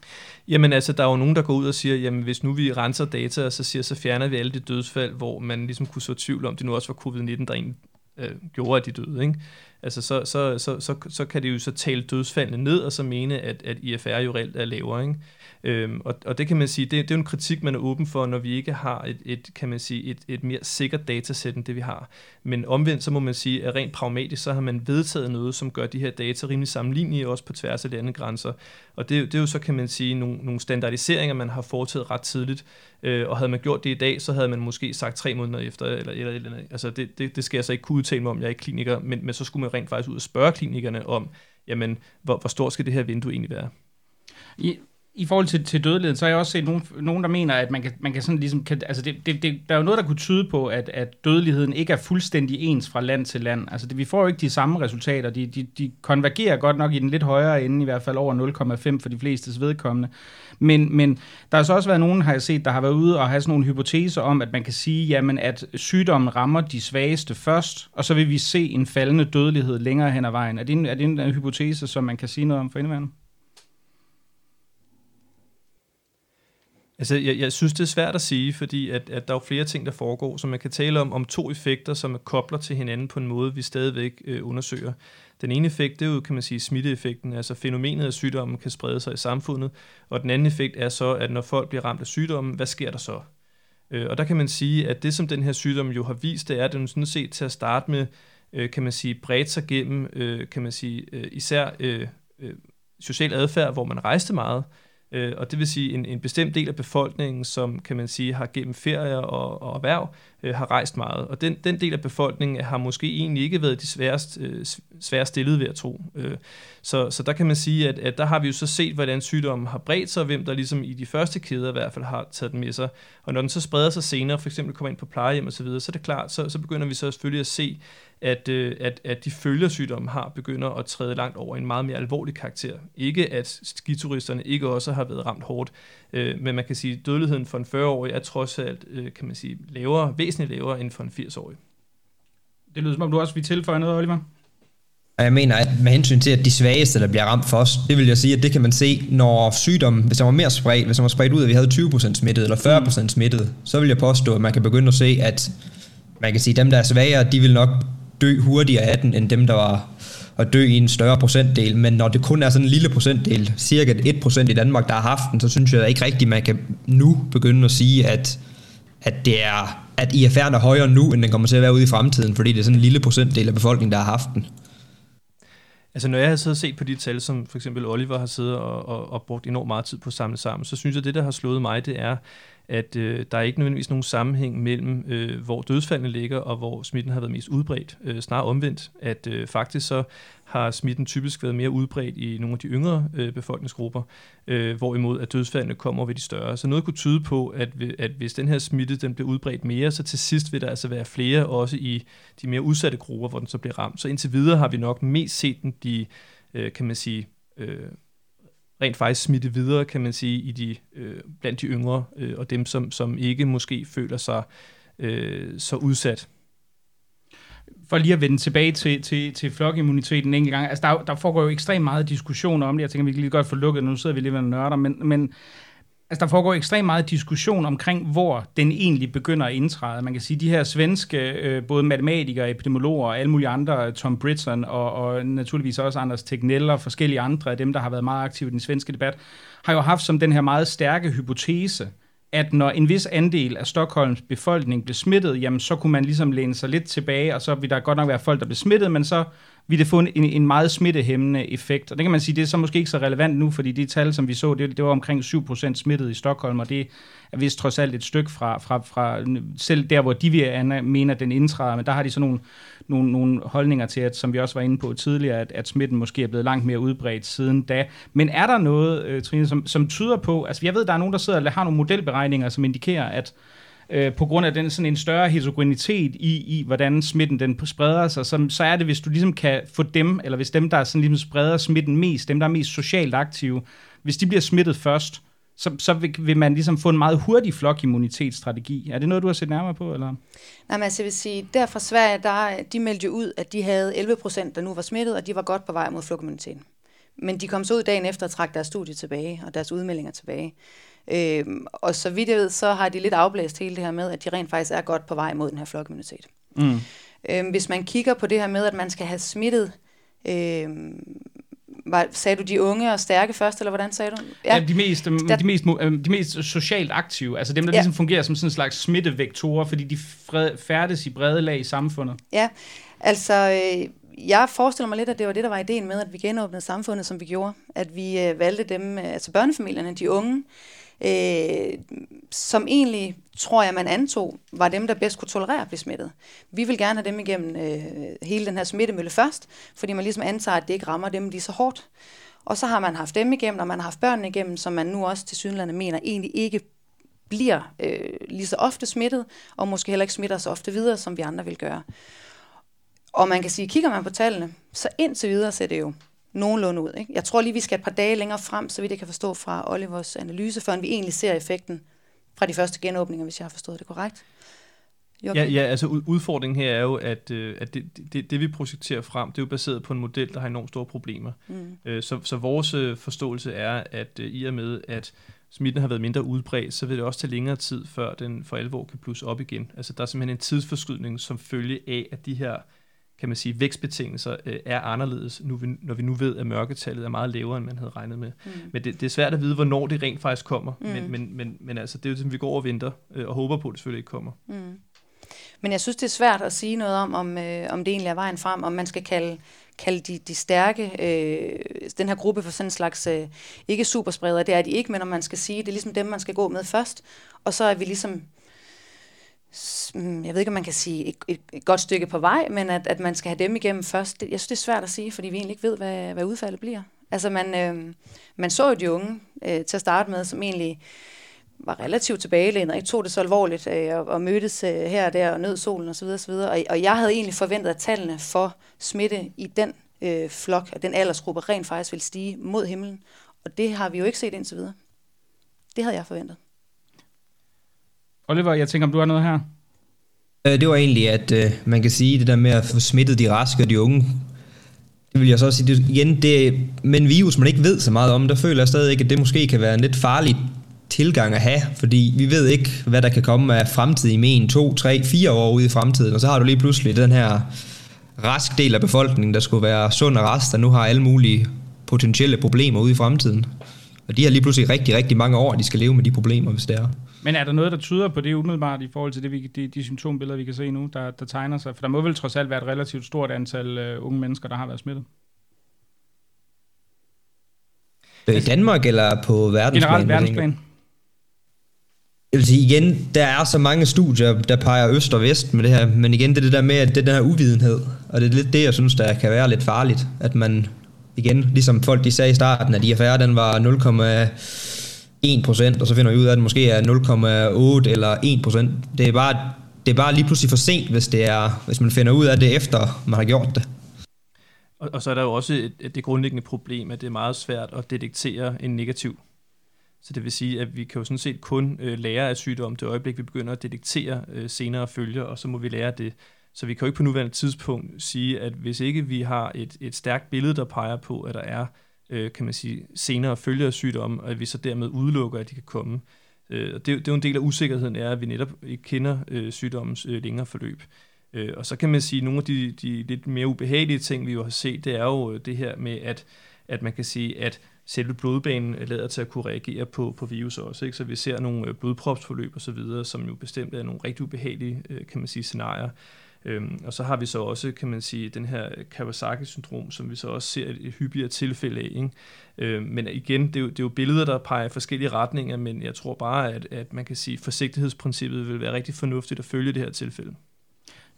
Jamen altså, der er jo nogen, der går ud og siger, jamen hvis nu vi renser data, så siger så fjerner vi alle de dødsfald, hvor man ligesom kunne så tvivl om, det nu også var covid-19, der egentlig øh, gjorde, at de døde. Ikke? Altså, så, så, så, så, så kan det jo så tale dødsfaldene ned, og så mene, at, at IFR jo reelt er lavere. Ikke? Øhm, og, og det kan man sige, det, det er jo en kritik, man er åben for, når vi ikke har et, et kan man sige, et, et mere sikkert datasæt end det, vi har. Men omvendt, så må man sige, at rent pragmatisk, så har man vedtaget noget, som gør de her data rimelig sammenlignelige, også på tværs af landegrænser. Og det, det er jo så, kan man sige, nogle, nogle standardiseringer, man har foretaget ret tidligt. Øh, og havde man gjort det i dag, så havde man måske sagt tre måneder efter, eller eller, eller altså det, det, det skal jeg så ikke kunne udtale mig om, jeg er ikke kliniker, men, men så skulle man rent faktisk ud og spørge klinikerne om, jamen, hvor, hvor stort skal det her vindue egentlig være? I, i forhold til, til dødeligheden, så har jeg også set nogen, nogen der mener, at man kan, man kan sådan ligesom, kan, altså det, det, det, der er jo noget, der kunne tyde på, at, at dødeligheden ikke er fuldstændig ens fra land til land. Altså det, vi får jo ikke de samme resultater. De, de, de konvergerer godt nok i den lidt højere ende, i hvert fald over 0,5 for de flestes vedkommende. Men, men der har så også været nogen, har jeg set, der har været ude og have sådan nogle hypoteser om, at man kan sige, jamen, at sygdommen rammer de svageste først, og så vil vi se en faldende dødelighed længere hen ad vejen. Er det en, er det en, en hypotese, som man kan sige noget om for indeværende? Altså, jeg, jeg synes, det er svært at sige, fordi at, at der er jo flere ting, der foregår, så man kan tale om, om to effekter, som er kobler til hinanden på en måde, vi stadigvæk øh, undersøger. Den ene effekt, det er jo, kan man sige, smitteeffekten, altså fænomenet af sygdommen kan sprede sig i samfundet, og den anden effekt er så, at når folk bliver ramt af sygdommen, hvad sker der så? Øh, og der kan man sige, at det, som den her sygdom jo har vist, det er, at den sådan set til at starte med, øh, kan man sige, bredt sig gennem, øh, kan man sige, øh, især øh, øh, social adfærd, hvor man rejste meget, Øh, og det vil sige en, en bestemt del af befolkningen, som kan man sige har gennem ferier og, og erhverv, øh, har rejst meget. Og den, den del af befolkningen har måske egentlig ikke været de sværest, øh, sværest stillet ved at tro. Øh, så, så der kan man sige, at, at der har vi jo så set, hvordan sygdommen har bredt sig, og hvem der ligesom i de første kæder i hvert fald har taget den med sig. Og når den så spreder sig senere, for eksempel kommer ind på plejehjem og så videre, så er det klart, så, så begynder vi så selvfølgelig at se, at, øh, at, at de følger sygdommen har, begynder at træde langt over en meget mere alvorlig karakter. Ikke at skituristerne ikke også har været ramt hårdt, øh, men man kan sige, at dødeligheden for en 40-årig er trods alt, øh, kan man sige, lavere, væsentligt lavere end for en 80-årig. Det lyder som om du også vil tilføje noget, Oliver. Jeg mener, at med hensyn til, at de svageste, der bliver ramt først, det vil jeg sige, at det kan man se, når sygdommen, hvis den var mere spredt, hvis den var spredt ud, at vi havde 20% smittet eller 40% smittet, så vil jeg påstå, at man kan begynde at se, at man kan sige, at dem, der er svagere, de vil nok dø hurtigere af den, end dem, der var at dø i en større procentdel, men når det kun er sådan en lille procentdel, cirka 1% i Danmark, der har haft den, så synes jeg ikke rigtigt, man kan nu begynde at sige, at, at det er at IFR'en er højere nu, end den kommer til at være ude i fremtiden, fordi det er sådan en lille procentdel af befolkningen, der har haft den. Altså når jeg har siddet og set på de tal, som for eksempel Oliver har siddet og, og, og brugt enormt meget tid på at samle sammen, så synes jeg, at det, der har slået mig, det er, at øh, der er ikke nødvendigvis nogen sammenhæng mellem, øh, hvor dødsfaldene ligger, og hvor smitten har været mest udbredt. Øh, snarere omvendt, at øh, faktisk så har smitten typisk været mere udbredt i nogle af de yngre øh, befolkningsgrupper, øh, hvorimod at dødsfaldene kommer ved de større. Så noget kunne tyde på, at, at hvis den her smitte den bliver udbredt mere, så til sidst vil der altså være flere også i de mere udsatte grupper, hvor den så bliver ramt. Så indtil videre har vi nok mest set den de, øh, kan man sige, øh, rent faktisk smitte videre, kan man sige, i de, øh, blandt de yngre, øh, og dem, som, som ikke måske føler sig øh, så udsat. For lige at vende tilbage til, til, til flokimmuniteten en enkelt gang. Altså, der, der foregår jo ekstremt meget diskussion om det. Jeg tænker, vi kan lige godt få lukket, nu sidder vi lige ved nørder, men, men Altså, der foregår ekstremt meget diskussion omkring, hvor den egentlig begynder at indtræde. Man kan sige, de her svenske, øh, både matematikere, epidemiologer og alle mulige andre, Tom Britson og, og naturligvis også Anders Tegnell og forskellige andre af dem, der har været meget aktive i den svenske debat, har jo haft som den her meget stærke hypotese, at når en vis andel af Stockholms befolkning blev smittet, jamen så kunne man ligesom læne sig lidt tilbage, og så ville der godt nok være folk, der blev smittet, men så ville det få en, en meget smittehæmmende effekt. Og det kan man sige, det er så måske ikke så relevant nu, fordi de tal, som vi så, det, det var omkring 7% smittet i Stockholm, og det er vist trods alt et stykke fra, fra, fra selv der, hvor de vil mener, den indtræder, men der har de sådan nogle, nogle, nogle holdninger til, at, som vi også var inde på tidligere, at, at smitten måske er blevet langt mere udbredt siden da. Men er der noget, øh, Trine, som, som tyder på, altså jeg ved, der er nogen, der sidder og har nogle modelberegninger, som indikerer, at øh, på grund af den sådan en større heterogenitet i, i hvordan smitten den spreder sig, så, så er det, hvis du ligesom kan få dem, eller hvis dem, der sådan ligesom spreder smitten mest, dem, der er mest socialt aktive, hvis de bliver smittet først, så, så vil, vil man ligesom få en meget hurtig flokimmunitetsstrategi. Er det noget, du har set nærmere på? Eller? Nej, men altså, jeg vil sige, der fra Sverige, der, de meldte jo ud, at de havde 11 procent, der nu var smittet, og de var godt på vej mod flokimmuniteten. Men de kom så ud dagen efter og trak deres studie tilbage, og deres udmeldinger tilbage. Øhm, og så vidt jeg ved, så har de lidt afblæst hele det her med, at de rent faktisk er godt på vej mod den her flokimmunitet. Mm. Øhm, hvis man kigger på det her med, at man skal have smittet øhm, var, sagde du de unge og stærke først, eller hvordan sagde du? Ja, ja de, mest, øhm, de, mest, øhm, de mest socialt aktive, altså dem, der ja. ligesom fungerer som sådan en slags smittevektorer, fordi de færdes i brede lag i samfundet. Ja, altså øh, jeg forestiller mig lidt, at det var det, der var ideen med, at vi genåbnede samfundet, som vi gjorde. At vi øh, valgte dem, øh, altså børnefamilierne, de unge, øh, Øh, som egentlig, tror jeg, man antog, var dem, der bedst kunne tolerere at blive smittet. Vi vil gerne have dem igennem øh, hele den her smittemølle først, fordi man ligesom antager, at det ikke rammer dem lige så hårdt. Og så har man haft dem igennem, og man har haft børnene igennem, som man nu også til synlande mener egentlig ikke bliver øh, lige så ofte smittet, og måske heller ikke smitter så ofte videre, som vi andre vil gøre. Og man kan sige, kigger man på tallene, så indtil videre ser det jo nogenlunde ud. Ikke? Jeg tror lige, vi skal et par dage længere frem, så vidt jeg kan forstå fra Olivers analyse, før vi egentlig ser effekten fra de første genåbninger, hvis jeg har forstået det korrekt. Ja, ja, altså udfordringen her er jo, at, øh, at det, det, det vi projekterer frem, det er jo baseret på en model, der har enormt store problemer. Mm. Øh, så, så vores øh, forståelse er, at i og med, at smitten har været mindre udbredt, så vil det også tage længere tid, før den for alvor kan plusse op igen. Altså der er simpelthen en tidsforskydning som følge af, at de her kan man sige, vækstbetingelser øh, er anderledes, nu, når vi nu ved, at mørketallet er meget lavere, end man havde regnet med. Mm. Men det, det er svært at vide, hvornår det rent faktisk kommer. Mm. Men, men, men, men altså, det er jo som vi går og venter, øh, og håber på, at det selvfølgelig ikke kommer. Mm. Men jeg synes, det er svært at sige noget om, om, øh, om det egentlig er vejen frem, om man skal kalde, kalde de, de stærke, øh, den her gruppe for sådan en slags, øh, ikke superspredere, det er de ikke, men om man skal sige, det er ligesom dem, man skal gå med først, og så er vi ligesom Mm, jeg ved ikke, om man kan sige et, et, et godt stykke på vej, men at, at man skal have dem igennem først. Jeg synes, det er svært at sige, fordi vi egentlig ikke ved, hvad, hvad udfaldet bliver. Altså, man, øh, man så jo de unge øh, til at starte med, som egentlig var relativt tilbagelænet og ikke tog det så alvorligt øh, og, og mødtes øh, her og der og nød solen osv. osv. Og, og jeg havde egentlig forventet, at tallene for smitte i den øh, flok, og den aldersgruppe, rent faktisk ville stige mod himlen. Og det har vi jo ikke set indtil videre. Det havde jeg forventet. Oliver, jeg tænker, om du har noget her? Øh, det var egentlig, at øh, man kan sige, det der med at få smittet de raske og de unge, det vil jeg så også sige, det, igen, det, men virus, man ikke ved så meget om, der føler jeg stadig ikke, at det måske kan være en lidt farlig tilgang at have, fordi vi ved ikke, hvad der kan komme af fremtid i en, to, tre, fire år ude i fremtiden, og så har du lige pludselig den her rask del af befolkningen, der skulle være sund og rask, der nu har alle mulige potentielle problemer ude i fremtiden. Og de har lige pludselig rigtig, rigtig mange år, de skal leve med de problemer, hvis det er. Men er der noget, der tyder på det umiddelbart i forhold til det, vi, de, de symptombilleder, vi kan se nu, der, der tegner sig? For der må vel trods alt være et relativt stort antal uh, unge mennesker, der har været smittet. I Danmark eller på verdensplan? Generelt verdensplan. Jeg vil sige igen, der er så mange studier, der peger øst og vest med det her, men igen, det er det der med, at det er den her uvidenhed, og det er lidt det, jeg synes, der kan være lidt farligt, at man igen, ligesom folk de sagde i starten, at IFR den var 0,1%, og så finder vi ud af, at den måske er 0,8 eller 1%. Det er bare, det er bare lige pludselig for sent, hvis, det er, hvis man finder ud af det, efter man har gjort det. Og, og så er der jo også et, et, det grundlæggende problem, at det er meget svært at detektere en negativ. Så det vil sige, at vi kan jo sådan set kun øh, lære af sygdom det øjeblik, vi begynder at detektere øh, senere følger, og så må vi lære det så vi kan jo ikke på nuværende tidspunkt sige, at hvis ikke vi har et, et stærkt billede, der peger på, at der er øh, kan man sige, senere følger af og at vi så dermed udelukker, at de kan komme. Øh, det, det er jo en del af usikkerheden, er, at vi netop ikke kender øh, sygdommens øh, længere forløb. Øh, og så kan man sige, at nogle af de, de lidt mere ubehagelige ting, vi jo har set, det er jo øh, det her med, at, at man kan sige, at selve blodbanen lader til at kunne reagere på, på virus også. Ikke? Så vi ser nogle øh, blodpropsforløb osv., som jo bestemt er nogle rigtig ubehagelige, øh, kan man sige, scenarier. Øhm, og så har vi så også, kan man sige, den her Kawasaki-syndrom, som vi så også ser et, hyppigere tilfælde af. Ikke? Øhm, men igen, det er, jo, det er jo billeder, der peger i forskellige retninger, men jeg tror bare, at, at man kan sige, at forsigtighedsprincippet vil være rigtig fornuftigt at følge det her tilfælde.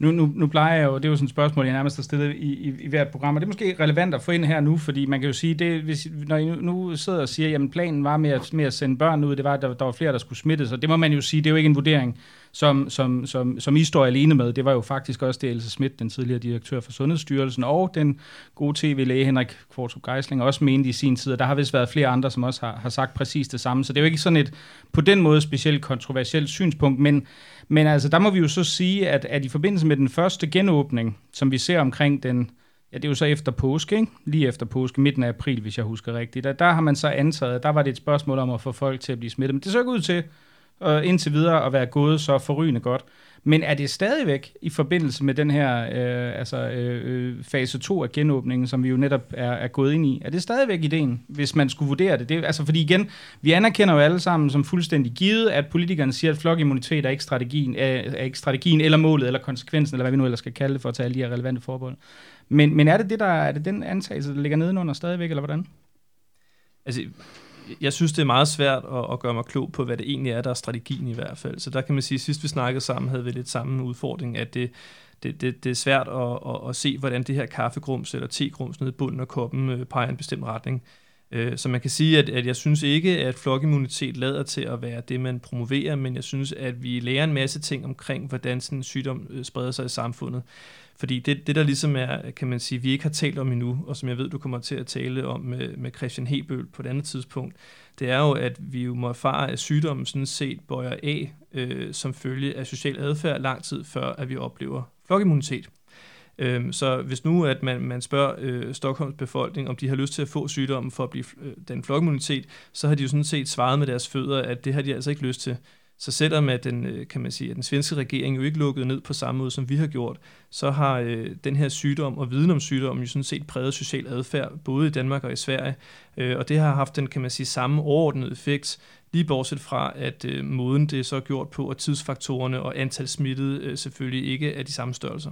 Nu, nu, nu plejer jeg jo, det er jo sådan et spørgsmål, jeg nærmest har stillet i, i, i hvert program, og det er måske relevant at få ind her nu, fordi man kan jo sige, det, hvis, når I nu, nu sidder og siger, jamen planen var med at, med at sende børn ud, det var, at der, der var flere, der skulle smittes, og det må man jo sige, det er jo ikke en vurdering, som, som, som, som I står alene med. Det var jo faktisk også det Else Schmidt, den tidligere direktør for Sundhedsstyrelsen, og den gode tv-læge Henrik Kvartrup Geisling også mente i sin tid, og der har vist været flere andre, som også har, har sagt præcis det samme. Så det er jo ikke sådan et på den måde specielt kontroversielt synspunkt, men, men altså, der må vi jo så sige, at, at i forbindelse med den første genåbning, som vi ser omkring den, ja, det er jo så efter påske, ikke? lige efter påske, midten af april, hvis jeg husker rigtigt, der, der har man så antaget, der var det et spørgsmål om at få folk til at blive smittet, men det så ikke ud til, og indtil videre at være gået så forrygende godt. Men er det stadigvæk i forbindelse med den her øh, altså, øh, øh fase 2 af genåbningen, som vi jo netop er, er gået ind i, er det stadigvæk ideen, hvis man skulle vurdere det? det altså, fordi igen, vi anerkender jo alle sammen som fuldstændig givet, at politikerne siger, at flokimmunitet er ikke strategien, er, er ikke strategien eller målet, eller konsekvensen, eller hvad vi nu ellers skal kalde det for at tage alle de her relevante forbehold. Men, men er det det, der er det den antagelse, der ligger nedenunder stadigvæk, eller hvordan? Altså, jeg synes, det er meget svært at, at gøre mig klog på, hvad det egentlig er, der er strategien i hvert fald. Så der kan man sige, at sidst vi snakkede sammen, havde vi lidt samme udfordring, at det, det, det, det er svært at, at, at se, hvordan det her kaffegrums eller tegrums nede i bunden af koppen øh, peger en bestemt retning. Øh, så man kan sige, at, at jeg synes ikke, at flokimmunitet lader til at være det, man promoverer, men jeg synes, at vi lærer en masse ting omkring, hvordan sådan en sygdom øh, spreder sig i samfundet. Fordi det, det, der ligesom er, kan man sige, vi ikke har talt om endnu, og som jeg ved, du kommer til at tale om med, med Christian Hebøl på et andet tidspunkt, det er jo, at vi jo må erfare, at sygdommen sådan set bøjer af øh, som følge af social adfærd lang tid før, at vi oplever flokimmunitet. Øhm, så hvis nu at man, man spørger øh, Stockholms befolkning, om de har lyst til at få sygdommen for at blive øh, den flokimmunitet, så har de jo sådan set svaret med deres fødder, at det har de altså ikke lyst til. Så selvom at den, øh, kan man sige, at den svenske regering jo ikke lukket ned på samme måde, som vi har gjort, så har øh, den her sygdom og viden om sygdommen jo sådan set præget social adfærd, både i Danmark og i Sverige. Øh, og det har haft den, kan man sige, samme overordnede effekt, lige bortset fra, at øh, måden det er så gjort på, og tidsfaktorerne og antal smittede øh, selvfølgelig ikke er de samme størrelser.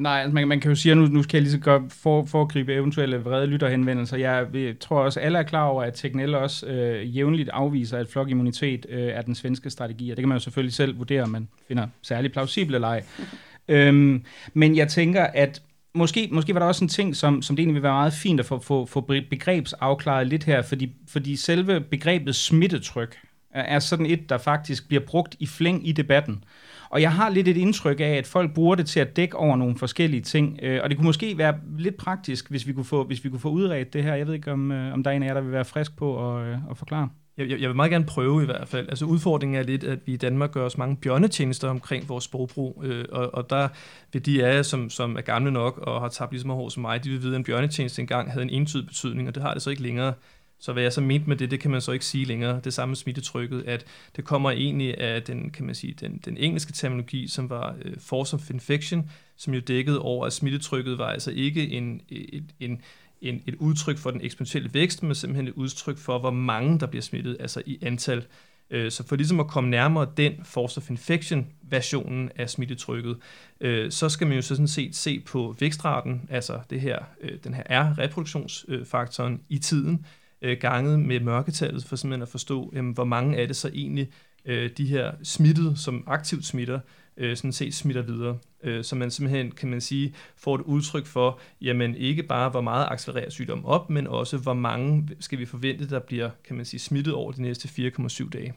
Nej, altså man, man kan jo sige, at nu, nu skal jeg lige så godt for, foregribe eventuelle vrede lytterhenvendelser. Jeg, jeg tror også, alle er klar over, at Tegnell også øh, jævnligt afviser, at flokimmunitet øh, er den svenske strategi, og det kan man jo selvfølgelig selv vurdere, om man finder særlig plausible eller ej. øhm, men jeg tænker, at måske, måske var der også en ting, som, som det egentlig vil være meget fint at få, få, få begrebsafklaret lidt her, fordi, fordi selve begrebet smittetryk er, er sådan et, der faktisk bliver brugt i flæng i debatten. Og jeg har lidt et indtryk af, at folk bruger det til at dække over nogle forskellige ting. Øh, og det kunne måske være lidt praktisk, hvis vi kunne få, hvis vi kunne få udredt det her. Jeg ved ikke, om, øh, om der er en af jer, der vil være frisk på at, øh, at forklare. Jeg, jeg vil meget gerne prøve i hvert fald. Altså udfordringen er lidt, at vi i Danmark gør os mange bjørnetjenester omkring vores sprogbrug, øh, og, og der vil de af jer, som, som er gamle nok og har tabt lige så meget hår som mig, de vil vide, at en bjørnetjeneste engang havde en entydig betydning, og det har det så ikke længere. Så hvad jeg så mente med det, det kan man så ikke sige længere. Det samme smittetrykket, at det kommer egentlig af den, kan man sige, den, den engelske terminologi, som var uh, force of infection, som jo dækkede over, at smittetrykket var altså ikke en, en, en, en, et udtryk for den eksponentielle vækst, men simpelthen et udtryk for, hvor mange der bliver smittet, altså i antal. Øh, så for ligesom at komme nærmere den force of infection versionen af smittetrykket, øh, så skal man jo sådan set se på vækstraten, altså det her, øh, den her R-reproduktionsfaktoren i tiden, øh, ganget med mørketallet, for simpelthen at forstå, jamen, hvor mange er det så egentlig, øh, de her smittede, som aktivt smitter, øh, sådan set smitter videre. Øh, så man simpelthen, kan man sige, får et udtryk for, jamen ikke bare, hvor meget accelererer sygdommen op, men også, hvor mange skal vi forvente, der bliver, kan man sige, smittet over de næste 4,7 dage.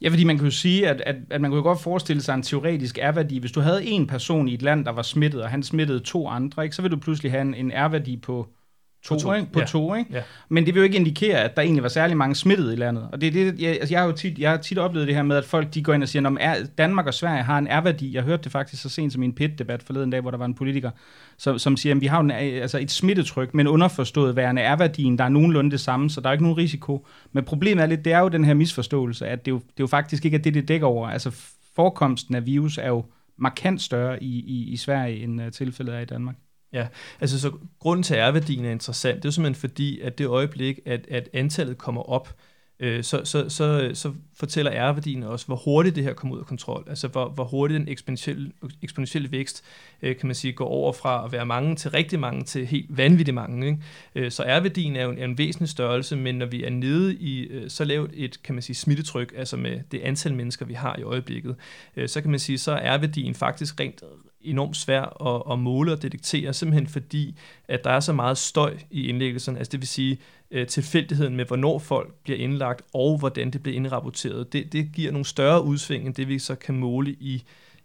Ja, fordi man kan jo sige, at, at, at man kunne godt forestille sig en teoretisk R-værdi. Hvis du havde en person i et land, der var smittet, og han smittede to andre, ikke, så vil du pludselig have en, en R-værdi på To, på to, ikke? På ja. to ikke? Ja. Men det vil jo ikke indikere, at der egentlig var særlig mange smittede i landet. Og det er det, jeg, altså jeg har jo tit, jeg har tit oplevet det her med, at folk de går ind og siger, at Danmark og Sverige har en R-værdi. Jeg hørte det faktisk så sent som i en pit-debat forleden dag, hvor der var en politiker, som, som siger, at vi har en, altså et smittetryk, men underforstået værende R-værdien, der er nogenlunde det samme, så der er ikke nogen risiko. Men problemet er lidt, det er jo den her misforståelse, at det jo, det jo faktisk ikke er det, det dækker over. Altså forekomsten af virus er jo markant større i, i, i Sverige, end uh, tilfældet er i Danmark. Ja, altså så grunden til R-værdien er interessant, det er simpelthen fordi, at det øjeblik, at, at antallet kommer op, øh, så, så, så, så fortæller R-værdien også, hvor hurtigt det her kommer ud af kontrol. Altså hvor, hvor hurtigt den eksponentielle, eksponentielle vækst, øh, kan man sige, går over fra at være mange til rigtig mange til helt vanvittigt mange. Ikke? Øh, så R-værdien er jo en, er en væsentlig størrelse, men når vi er nede i øh, så lavt et, kan man sige, smittetryk, altså med det antal mennesker, vi har i øjeblikket, øh, så kan man sige, så er R-værdien faktisk rent enormt svær at, at måle og detektere, simpelthen fordi, at der er så meget støj i indlæggelserne. Altså det vil sige, øh, tilfældigheden med, hvornår folk bliver indlagt, og hvordan det bliver indrapporteret, det, det giver nogle større udsving, end det vi så kan måle i,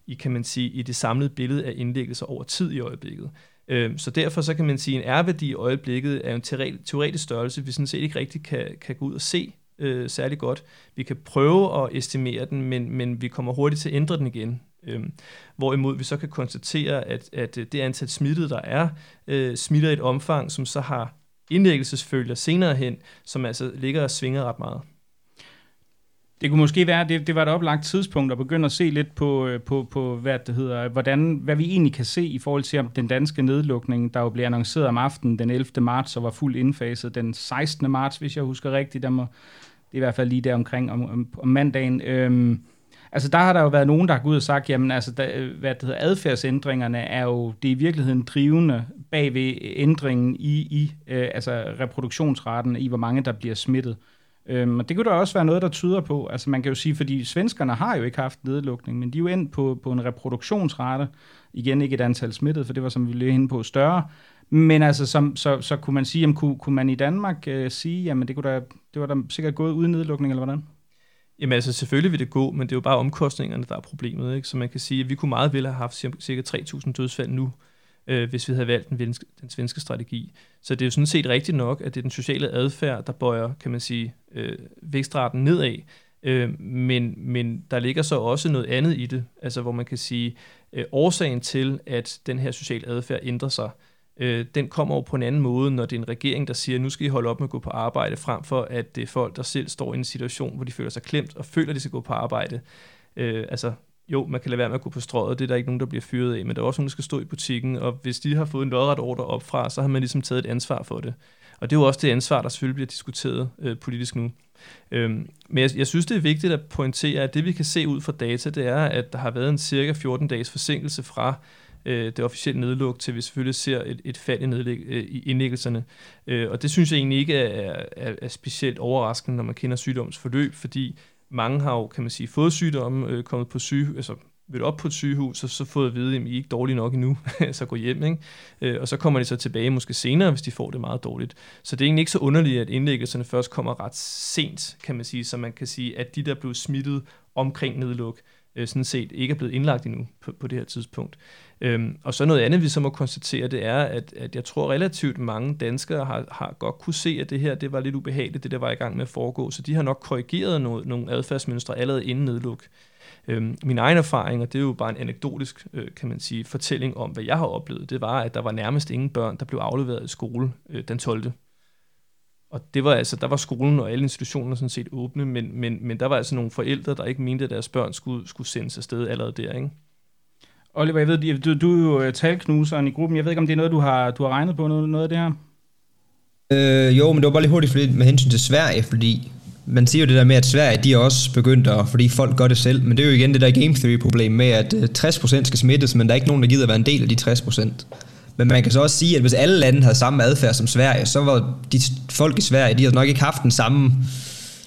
i, kan man sige, i det samlede billede af indlæggelser over tid i øjeblikket. Øh, så derfor så kan man sige, at en R-værdi i øjeblikket er en teoretisk størrelse, vi sådan set ikke rigtig kan, kan gå ud og se øh, særlig godt. Vi kan prøve at estimere den, men, men vi kommer hurtigt til at ændre den igen. Øhm, hvorimod vi så kan konstatere, at, at øh, det antal smittede, der er, øh, smitter i et omfang, som så har indlæggelsesfølger senere hen, som altså ligger og svinger ret meget. Det kunne måske være, det, det var et oplagt tidspunkt at begynde at se lidt på, øh, på, på hvad det hedder, hvordan, hvad vi egentlig kan se i forhold til om den danske nedlukning, der jo blev annonceret om aftenen den 11. marts og var fuldt indfaset den 16. marts, hvis jeg husker rigtigt. Der må, det er i hvert fald lige der omkring om, om, om mandagen. Øhm, Altså der har der jo været nogen, der har gået ud og sagt, jamen altså, der, hvad det hedder, adfærdsændringerne er jo, det er i virkeligheden drivende bag ved ændringen i, i øh, altså reproduktionsraten, i hvor mange der bliver smittet. Øhm, og det kunne der også være noget, der tyder på. Altså man kan jo sige, fordi svenskerne har jo ikke haft nedlukning, men de er jo endt på, på en reproduktionsrate, igen ikke et antal smittet, for det var som vi lige inde på større, men altså, som, så, så kunne man sige, jamen, kunne, kunne man i Danmark øh, sige, jamen det, kunne da, det var da sikkert gået uden nedlukning, eller hvordan? Jamen altså, selvfølgelig vil det gå, men det er jo bare omkostningerne, der er problemet. Ikke? Så man kan sige, at vi kunne meget vel have haft cirka 3.000 dødsfald nu, øh, hvis vi havde valgt den, venske, den svenske strategi. Så det er jo sådan set rigtigt nok, at det er den sociale adfærd, der bøjer, kan man sige, øh, vækstraten nedad. Øh, men, men der ligger så også noget andet i det, altså hvor man kan sige, øh, årsagen til, at den her sociale adfærd ændrer sig, øh, øh, den kommer over på en anden måde, når det er en regering, der siger, nu skal I holde op med at gå på arbejde, frem for at det er folk, der selv står i en situation, hvor de føler sig klemt og føler, at de skal gå på arbejde. Øh, altså, jo, man kan lade være med at gå på strøget, det er der ikke nogen, der bliver fyret af, men der er også nogen, der skal stå i butikken, og hvis de har fået en lodret ordre op fra, så har man ligesom taget et ansvar for det. Og det er jo også det ansvar, der selvfølgelig bliver diskuteret øh, politisk nu. Øhm, men jeg, jeg synes, det er vigtigt at pointere, at det vi kan se ud fra data, det er, at der har været en cirka 14 dages forsinkelse fra øh, det officielle nedluk, til vi selvfølgelig ser et, et fald i, nedlæg, øh, i indlæggelserne. Øh, og det synes jeg egentlig ikke er, er, er specielt overraskende, når man kender sygdomsforløb, fordi mange har jo, kan man sige, fået sygdommen, øh, kommet på syge, altså været op på et sygehus, og så fået at vide, at I er ikke dårlige nok endnu, så gå hjem. Ikke? Øh, og så kommer de så tilbage måske senere, hvis de får det meget dårligt. Så det er egentlig ikke så underligt, at indlæggelserne først kommer ret sent, kan man sige, så man kan sige, at de, der blev smittet omkring nedluk, øh, sådan set ikke er blevet indlagt endnu på, på det her tidspunkt. Øhm, og så noget andet, vi så må konstatere, det er, at, at jeg tror relativt mange danskere har, har godt kunne se, at det her det var lidt ubehageligt, det der var i gang med at foregå, så de har nok korrigeret noget, nogle adfærdsmønstre allerede inden nedluk. Øhm, min egen erfaring, og det er jo bare en anekdotisk, øh, kan man sige, fortælling om, hvad jeg har oplevet, det var, at der var nærmest ingen børn, der blev afleveret i skole øh, den 12. Og det var altså, der var skolen og alle institutioner sådan set åbne, men, men, men der var altså nogle forældre, der ikke mente, at deres børn skulle, skulle sendes afsted allerede der, ikke? Oliver, jeg ved, du, du er jo øh, talknuseren i gruppen. Jeg ved ikke, om det er noget, du har, du har regnet på, noget, noget af det her? Øh, jo, men det var bare lige hurtigt fordi, med hensyn til Sverige, fordi man siger jo det der med, at Sverige, de er også begyndt at, fordi folk gør det selv, men det er jo igen det der game theory problem med, at 60% øh, skal smittes, men der er ikke nogen, der gider at være en del af de 60%. Men man kan så også sige, at hvis alle lande havde samme adfærd som Sverige, så var de folk i Sverige, de havde nok ikke haft den samme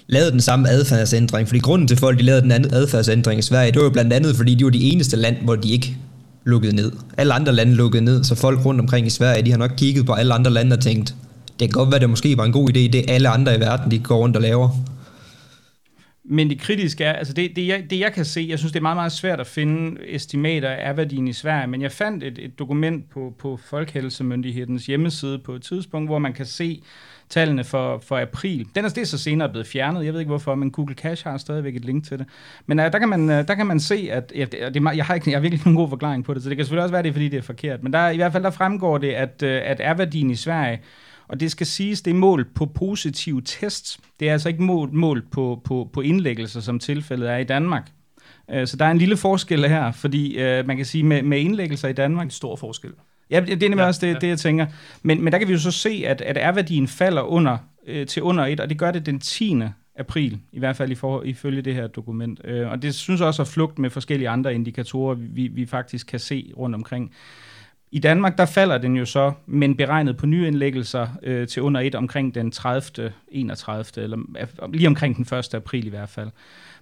lavet den samme adfærdsændring, fordi grunden til, folk de lavede den anden adfærdsændring i Sverige, det var jo blandt andet, fordi de var de eneste land, hvor de ikke lukkede ned. Alle andre lande lukkede ned, så folk rundt omkring i Sverige, de har nok kigget på alle andre lande og tænkt, det kan godt være, det måske var en god idé, det alle andre i verden, de går rundt og laver. Men det kritiske er, altså det, det, jeg, det jeg kan se, jeg synes det er meget, meget svært at finde estimater af værdien i Sverige, men jeg fandt et, et dokument på, på Folkehelsemyndighedens hjemmeside på et tidspunkt, hvor man kan se tallene for, for april. Den er, det er så senere blevet fjernet, jeg ved ikke hvorfor, men Google Cash har stadigvæk et link til det. Men uh, der, kan man, uh, der kan man se, at ja, det, det, jeg, har ikke, jeg har virkelig nogen god forklaring på det, så det kan selvfølgelig også være, det er, fordi det er forkert. Men der, i hvert fald der fremgår det, at, uh, at R-værdien i Sverige og det skal siges, det er mål på positive tests. Det er altså ikke mål, mål på, på, på indlæggelser, som tilfældet er i Danmark. Øh, så der er en lille forskel her, fordi øh, man kan sige, med, med indlæggelser i Danmark... En stor forskel. Ja, det er nemlig ja, også det, ja. det, jeg tænker. Men, men der kan vi jo så se, at, at R-værdien falder under, øh, til under et, og det gør det den 10. april, i hvert fald i for, ifølge det her dokument. Øh, og det synes også at flugt med forskellige andre indikatorer, vi, vi faktisk kan se rundt omkring. I Danmark, der falder den jo så, men beregnet på nye indlæggelser øh, til under 1 omkring den 30. 31. eller lige omkring den 1. april i hvert fald.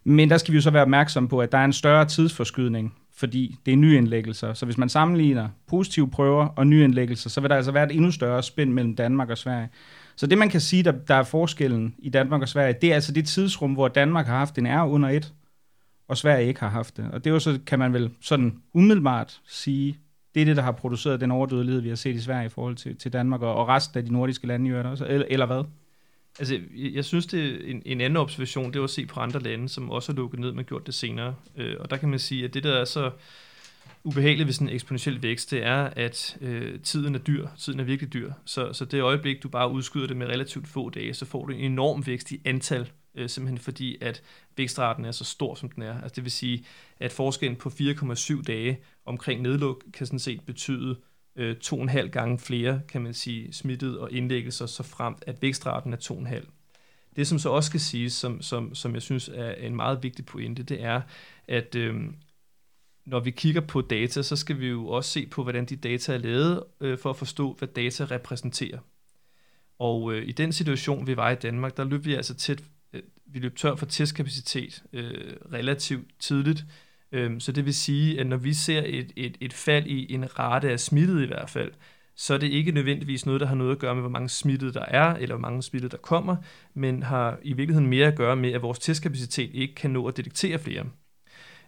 Men der skal vi jo så være opmærksom på, at der er en større tidsforskydning, fordi det er nye indlæggelser. Så hvis man sammenligner positive prøver og nye indlæggelser, så vil der altså være et endnu større spænd mellem Danmark og Sverige. Så det man kan sige, der, der er forskellen i Danmark og Sverige, det er altså det tidsrum, hvor Danmark har haft en R under 1, og Sverige ikke har haft det. Og det er jo så, kan man vel sådan umiddelbart sige, det er det, der har produceret den overdødelighed, vi har set i Sverige i forhold til, til Danmark og, og resten af de nordiske lande i øvrigt også, eller, eller hvad? Altså, jeg synes, det er en, en anden observation, det var at se på andre lande, som også har lukket ned, men gjort det senere. Øh, og der kan man sige, at det, der er så ubehageligt ved sådan en eksponentiel vækst, det er, at øh, tiden er dyr. Tiden er virkelig dyr. Så, så det øjeblik, du bare udskyder det med relativt få dage, så får du en enorm vækst i antal, øh, simpelthen fordi, at vækstraten er så stor, som den er. Altså, det vil sige, at forskellen på 4,7 dage omkring nedluk kan sådan set betyde øh, to og en halv gange flere, kan man sige, smittet og indlæggelser, så fremt at vækstraten er to og en halv. Det, som så også skal siges, som, som, som jeg synes er en meget vigtig pointe, det er, at øh, når vi kigger på data, så skal vi jo også se på, hvordan de data er lavet, øh, for at forstå, hvad data repræsenterer. Og øh, i den situation, vi var i Danmark, der løb vi altså tæt, vi løb tør for testkapacitet øh, relativt tidligt, Øhm, så det vil sige, at når vi ser et, et, et fald i en rate af smittet i hvert fald, så er det ikke nødvendigvis noget, der har noget at gøre med, hvor mange smittede der er, eller hvor mange smittede der kommer, men har i virkeligheden mere at gøre med, at vores testkapacitet ikke kan nå at detektere flere.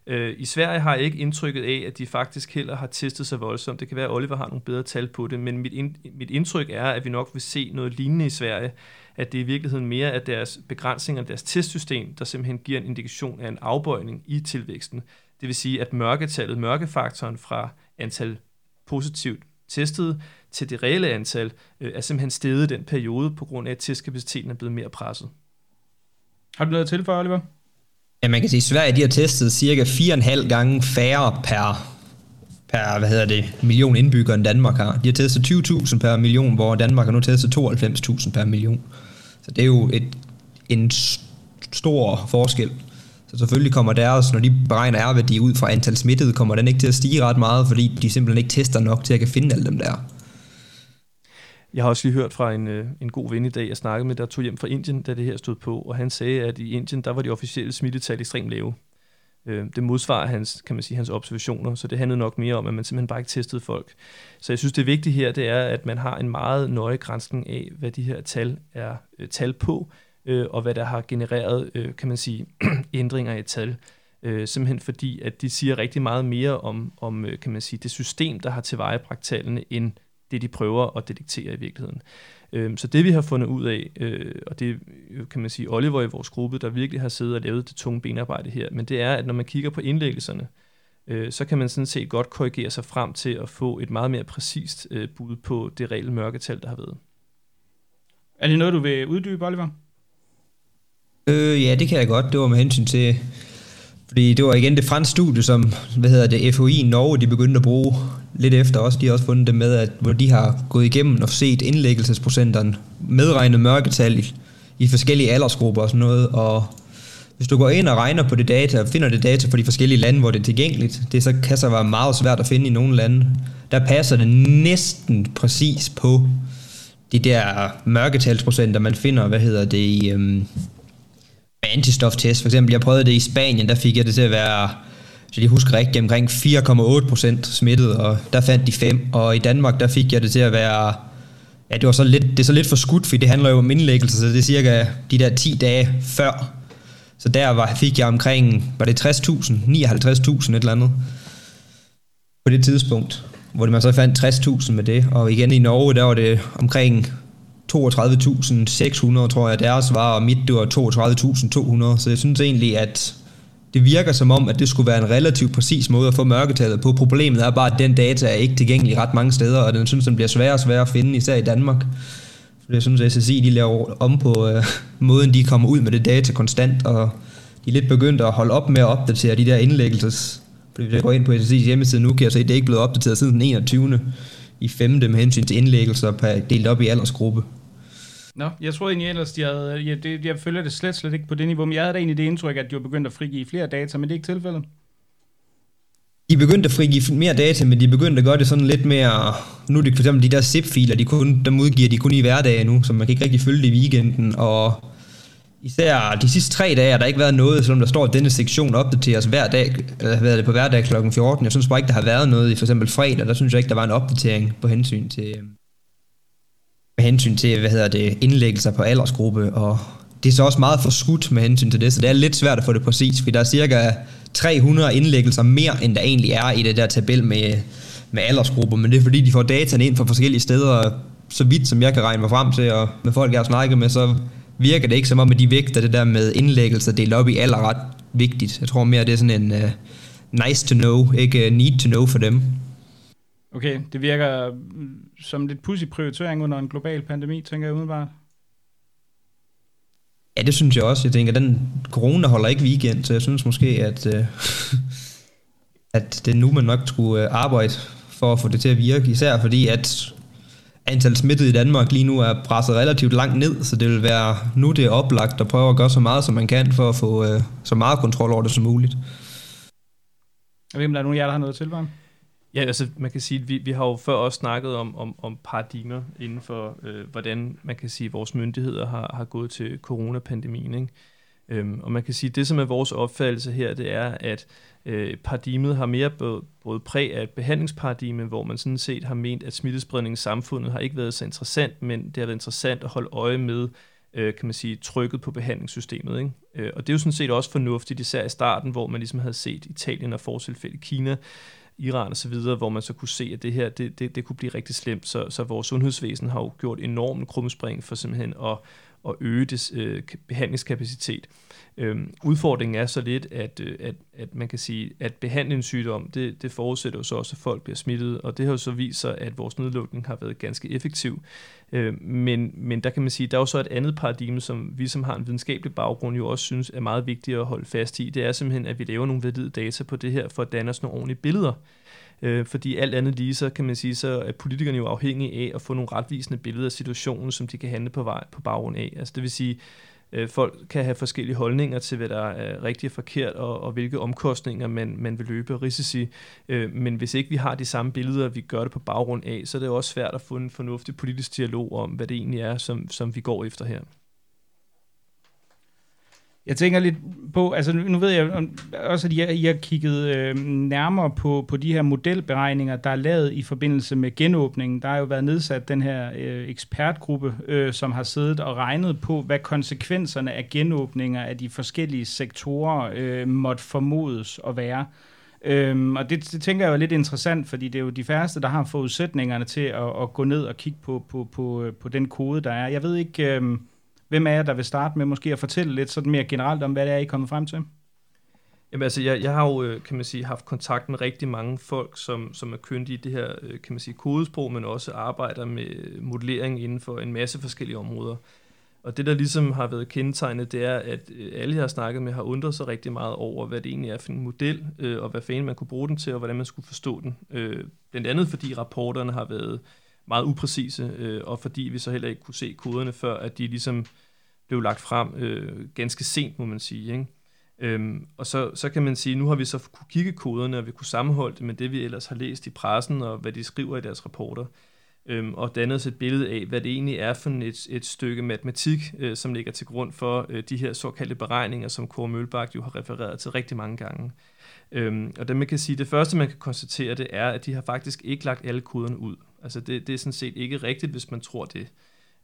Øh, I Sverige har jeg ikke indtrykket af, at de faktisk heller har testet sig voldsomt. Det kan være, at Oliver har nogle bedre tal på det, men mit, ind, mit indtryk er, at vi nok vil se noget lignende i Sverige, at det i virkeligheden mere er deres begrænsninger, deres testsystem, der simpelthen giver en indikation af en afbøjning i tilvæksten. Det vil sige, at mørketallet, mørkefaktoren fra antal positivt testede til det reelle antal, øh, er simpelthen steget i den periode, på grund af, at testkapaciteten er blevet mere presset. Har du noget til for, Oliver? Ja, man kan sige, at Sverige de har testet cirka 4,5 gange færre per, per hvad hedder det, million indbyggere, end Danmark har. De har testet 20.000 per million, hvor Danmark har nu testet 92.000 per million. Så det er jo et, en stor forskel. Så selvfølgelig kommer deres, når de beregner R-værdi ud fra antal smittede, kommer den ikke til at stige ret meget, fordi de simpelthen ikke tester nok til at kan finde alle dem der. Jeg har også lige hørt fra en, øh, en god ven i dag, jeg snakkede med, der tog hjem fra Indien, da det her stod på, og han sagde, at i Indien, der var de officielle smittetal ekstremt lave. Øh, det modsvarer hans, kan man sige, hans observationer, så det handlede nok mere om, at man simpelthen bare ikke testede folk. Så jeg synes, det vigtige her, det er, at man har en meget nøje grænsning af, hvad de her tal er øh, tal på, øh, og hvad der har genereret, øh, kan man sige, ændringer i tal. Øh, simpelthen fordi, at de siger rigtig meget mere om, om øh, kan man sige, det system, der har tilvejebragt tallene, end det, de prøver at detektere i virkeligheden. Øh, så det, vi har fundet ud af, øh, og det kan man sige Oliver i vores gruppe, der virkelig har siddet og lavet det tunge benarbejde her, men det er, at når man kigger på indlæggelserne, øh, så kan man sådan set godt korrigere sig frem til at få et meget mere præcist øh, bud på det reelle mørketal, der har været. Er det noget, du vil uddybe, Oliver? Øh, ja, det kan jeg godt. Det var med hensyn til... Fordi det var igen det franske studie, som, hvad hedder det, FOI i Norge, de begyndte at bruge lidt efter også. De har også fundet det med, at hvor de har gået igennem og set indlæggelsesprocenterne, medregnet mørketal i, i forskellige aldersgrupper og sådan noget. Og hvis du går ind og regner på det data, og finder det data for de forskellige lande, hvor det er tilgængeligt, det så kan så være meget svært at finde i nogle lande. Der passer det næsten præcis på de der mørketalsprocenter, man finder, hvad hedder det, i, øhm, antistoftest. For eksempel, jeg prøvede det i Spanien, der fik jeg det til at være, så jeg husker rigtigt, omkring 4,8% smittet, og der fandt de 5. Og i Danmark, der fik jeg det til at være, ja, det var så lidt, det er så lidt for skudt, fordi det handler jo om indlæggelse, så det er cirka de der 10 dage før. Så der var, fik jeg omkring, var det 60.000, 59.000 et eller andet, på det tidspunkt, hvor man så fandt 60.000 med det. Og igen i Norge, der var det omkring 32.600, tror jeg, deres var, og mit det var 32.200. Så jeg synes egentlig, at det virker som om, at det skulle være en relativt præcis måde at få mørketallet på. Problemet er bare, at den data er ikke tilgængelig ret mange steder, og den synes, den bliver sværere og sværere at finde, især i Danmark. For jeg synes, at SSI de laver om på øh, måden, de kommer ud med det data konstant, og de er lidt begyndt at holde op med at opdatere de der indlæggelses. Fordi hvis jeg går ind på SSI's hjemmeside nu, kan jeg se, at det er ikke blevet opdateret siden den 21. i 5. med hensyn til indlæggelser delt op i aldersgruppe. Nå, jeg tror egentlig ellers, de havde, jeg, det, jeg følger det slet, slet ikke på det niveau, men jeg havde da egentlig det indtryk, at de var begyndt at frigive flere data, men det er ikke tilfældet. De begyndte at frigive mere data, men de begyndte at gøre det sådan lidt mere... Nu er det for eksempel de der zip-filer, de kun, dem udgiver de kun i hverdagen nu, så man kan ikke rigtig følge det i weekenden, og især de sidste tre dage har der ikke været noget, selvom der står, at denne sektion opdateres hver dag, eller hvad det på hverdag kl. 14. Jeg synes bare ikke, der har været noget i for eksempel fredag, der synes jeg ikke, der var en opdatering på hensyn til, øh, med hensyn til, hvad hedder det, indlæggelser på aldersgruppe, og det er så også meget forskudt med hensyn til det, så det er lidt svært at få det præcis, fordi der er cirka 300 indlæggelser mere, end der egentlig er i det der tabel med, med aldersgrupper, men det er fordi, de får dataen ind fra forskellige steder, så vidt som jeg kan regne mig frem til, og med folk, jeg har snakket med, så virker det ikke som om, at de vægter det der med indlæggelser delt op i alder ret vigtigt. Jeg tror mere, det er sådan en uh, nice to know, ikke uh, need to know for dem. Okay, det virker mm, som lidt pussy prioritering under en global pandemi, tænker jeg umiddelbart. Ja, det synes jeg også. Jeg tænker, den corona holder ikke weekend, så jeg synes måske, at, uh, at det er nu, man nok skulle arbejde for at få det til at virke. Især fordi, at antal smittede i Danmark lige nu er presset relativt langt ned, så det vil være nu det er oplagt at prøve at gøre så meget, som man kan, for at få uh, så meget kontrol over det som muligt. Jeg ved, om der er nogen af jer, der har noget til, Ja, altså man kan sige, at vi, vi har jo før også snakket om, om, om paradigmer inden for, øh, hvordan man kan sige, at vores myndigheder har, har gået til coronapandemien. Ikke? Øhm, og man kan sige, at det som er vores opfattelse her, det er, at øh, paradigmet har mere både, både præg af et behandlingsparadigme, hvor man sådan set har ment, at smittespredningen i samfundet har ikke været så interessant, men det har været interessant at holde øje med, øh, kan man sige, trykket på behandlingssystemet. Ikke? Øh, og det er jo sådan set også fornuftigt, især i starten, hvor man ligesom havde set Italien og fortilfælde Kina, Iran og så videre, hvor man så kunne se, at det her, det, det, det kunne blive rigtig slemt. Så, så vores sundhedsvæsen har jo gjort enormt krumspring for simpelthen at, at øge det, øh, behandlingskapacitet. Øhm, udfordringen er så lidt, at, øh, at, at man kan sige, at behandle en sygdom, det, det forudsætter jo så også, at folk bliver smittet, og det har jo så vist sig, at vores nedlukning har været ganske effektiv. Øh, men, men der kan man sige, der er jo så et andet paradigme, som vi som har en videnskabelig baggrund jo også synes er meget vigtigt at holde fast i. Det er simpelthen, at vi laver nogle valide data på det her, for at danne os nogle ordentlige billeder. Øh, fordi alt andet lige, så kan man sige, så er politikerne jo afhængige af at få nogle retvisende billeder af situationen, som de kan handle på, vej, på baggrund af. Altså det vil sige, øh, folk kan have forskellige holdninger til, hvad der er rigtigt og forkert, og, og hvilke omkostninger man, man vil løbe og risici. Øh, men hvis ikke vi har de samme billeder, vi gør det på baggrund af, så er det også svært at få en fornuftig politisk dialog om, hvad det egentlig er, som, som vi går efter her. Jeg tænker lidt på, altså nu ved jeg også, at I har, I har kigget øh, nærmere på, på de her modelberegninger, der er lavet i forbindelse med genåbningen. Der har jo været nedsat den her øh, ekspertgruppe, øh, som har siddet og regnet på, hvad konsekvenserne af genåbninger af de forskellige sektorer øh, måtte formodes at være. Øhm, og det, det tænker jeg er lidt interessant, fordi det er jo de færreste, der har forudsætningerne til at, at gå ned og kigge på, på, på, øh, på den kode, der er. Jeg ved ikke... Øh, Hvem er jeg, der vil starte med måske at fortælle lidt sådan mere generelt om, hvad det er, I er kommet frem til? Jamen altså, jeg, jeg har jo, øh, kan man sige, haft kontakt med rigtig mange folk, som, som er kyndige i det her, øh, kan man sige, kodesprog, men også arbejder med øh, modellering inden for en masse forskellige områder. Og det, der ligesom har været kendetegnet, det er, at alle, jeg har snakket med, har undret sig rigtig meget over, hvad det egentlig er for en model, og hvad fanden man kunne bruge den til, og hvordan man skulle forstå den. Blandt andet fordi rapporterne har været meget upræcise, og fordi vi så heller ikke kunne se koderne, før at de ligesom blev lagt frem øh, ganske sent, må man sige. Ikke? Øhm, og så, så kan man sige, nu har vi så kunne kigge koderne, og vi kunne sammenholde det med det, vi ellers har læst i pressen, og hvad de skriver i deres rapporter, øhm, og dannet os et billede af, hvad det egentlig er for et, et stykke matematik, øh, som ligger til grund for øh, de her såkaldte beregninger, som Kåre Mølbak jo har refereret til rigtig mange gange. Øhm, og det man kan sige, det første man kan konstatere, det er, at de har faktisk ikke lagt alle koderne ud. Altså det, det er sådan set ikke rigtigt, hvis man tror det.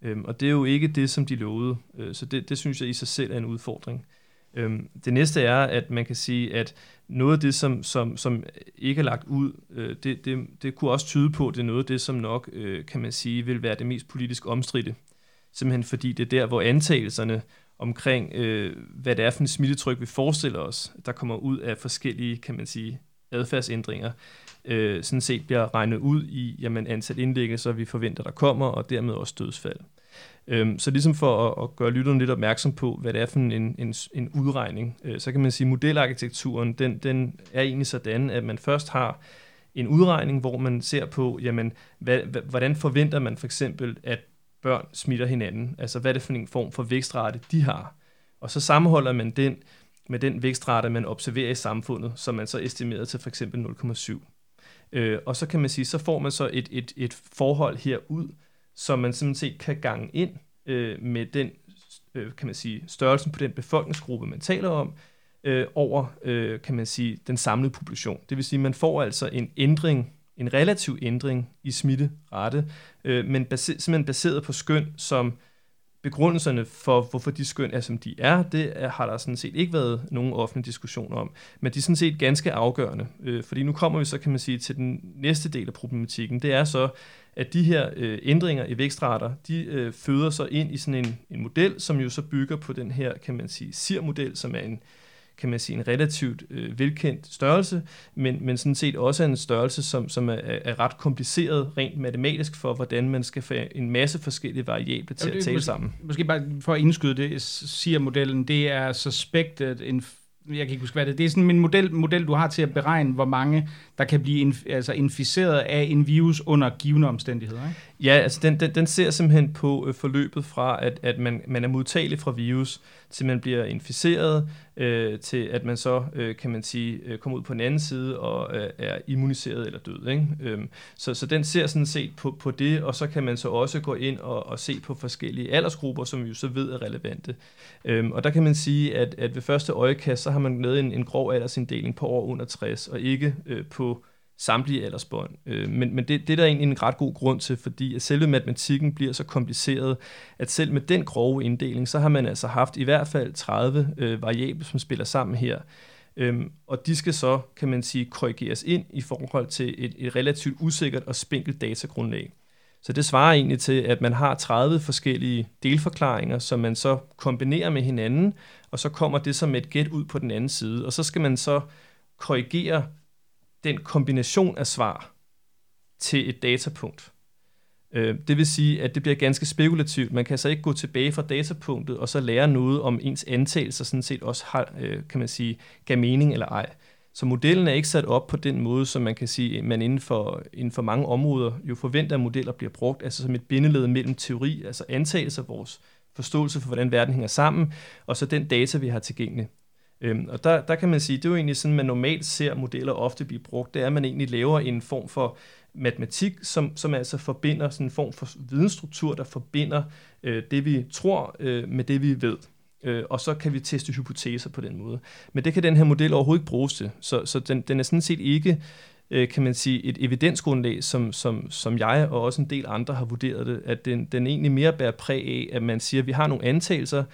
Øhm, og det er jo ikke det, som de lovede. Øh, så det, det synes jeg i sig selv er en udfordring. Øhm, det næste er, at man kan sige, at noget af det, som, som, som ikke er lagt ud, øh, det, det, det kunne også tyde på, at det er noget af det, som nok, øh, kan man sige, vil være det mest politisk omstridte. Simpelthen fordi det er der, hvor antagelserne omkring, øh, hvad det er for en smittetryk, vi forestiller os, der kommer ud af forskellige, kan man sige, adfærdsændringer, øh, sådan set bliver regnet ud i jamen, antal indlæggelser, vi forventer, der kommer, og dermed også dødsfald. Øhm, så ligesom for at, at gøre lytteren lidt opmærksom på, hvad det er for en, en, en udregning, øh, så kan man sige, at modelarkitekturen, den, den er egentlig sådan, at man først har en udregning, hvor man ser på, jamen, hvad, hvordan forventer man for eksempel, at børn smitter hinanden. Altså hvad er det for en form for vækstrate, de har. Og så sammenholder man den med den vækstrate, man observerer i samfundet, som man så estimerer til for eksempel 0,7. Øh, og så kan man sige, så får man så et, et, et forhold herud, som man simpelthen set kan gange ind øh, med den øh, kan man sige, størrelsen på den befolkningsgruppe, man taler om, øh, over, øh, kan man sige, den samlede population. Det vil sige, man får altså en ændring, en relativ ændring i smitterate, øh, men base, simpelthen baseret på skøn, som begrundelserne for, hvorfor de skøn er, som de er, det har der sådan set ikke været nogen offentlig diskussion om. Men de er sådan set ganske afgørende. Øh, fordi nu kommer vi så, kan man sige, til den næste del af problematikken. Det er så, at de her øh, ændringer i vækstrater, de øh, føder sig ind i sådan en, en model, som jo så bygger på den her, kan man sige, SIR-model, som er en, kan man sige, en relativt øh, velkendt størrelse, men, men sådan set også en størrelse, som, som er, er ret kompliceret rent matematisk for, hvordan man skal få en masse forskellige variable til ja, at tale måske, sammen. Måske bare for at indskyde det, siger modellen, det er suspected in jeg kan ikke huske, hvad det er. Det er sådan en model, model, du har til at beregne, hvor mange, der kan blive inf, altså inficeret af en virus under givende omstændigheder. Ikke? Ja, altså den, den, den ser simpelthen på øh, forløbet fra, at, at man, man er modtagelig fra virus, til man bliver inficeret, øh, til at man så, øh, kan man sige, øh, kommer ud på den anden side og øh, er immuniseret eller død. Ikke? Øhm, så, så den ser sådan set på, på det, og så kan man så også gå ind og, og se på forskellige aldersgrupper, som vi jo så ved er relevante. Øhm, og der kan man sige, at, at ved første øjekast, så har man lavet en, en grov aldersinddeling på år under 60, og ikke øh, på samtlige aldersbånd. Øh, men men det, det er der egentlig en ret god grund til, fordi at selve matematikken bliver så kompliceret, at selv med den grove inddeling, så har man altså haft i hvert fald 30 øh, variable, som spiller sammen her. Øhm, og de skal så, kan man sige, korrigeres ind i forhold til et, et relativt usikkert og spinkelt datagrundlag. Så det svarer egentlig til, at man har 30 forskellige delforklaringer, som man så kombinerer med hinanden, og så kommer det som et gæt ud på den anden side. Og så skal man så korrigere den kombination af svar til et datapunkt. Øh, det vil sige, at det bliver ganske spekulativt. Man kan så ikke gå tilbage fra datapunktet og så lære noget om ens antagelser sådan set også har, øh, kan man sige, gav mening eller ej. Så modellen er ikke sat op på den måde, som man kan sige, man inden for, inden for mange områder jo forventer, at modeller bliver brugt, altså som et bindeled mellem teori, altså antagelser, vores forståelse for, hvordan verden hænger sammen, og så den data, vi har tilgængelig. Øhm, og der, der kan man sige, det er jo egentlig sådan, man normalt ser modeller ofte blive brugt, det er, at man egentlig laver en form for matematik, som, som altså forbinder sådan en form for vidensstruktur, der forbinder øh, det, vi tror øh, med det, vi ved. Øh, og så kan vi teste hypoteser på den måde. Men det kan den her model overhovedet ikke bruges til. Så, så den, den er sådan set ikke øh, kan man sige, et evidensgrundlag, som, som, som jeg og også en del andre har vurderet det, at den, den egentlig mere bærer præg af, at man siger, at vi har nogle antagelser,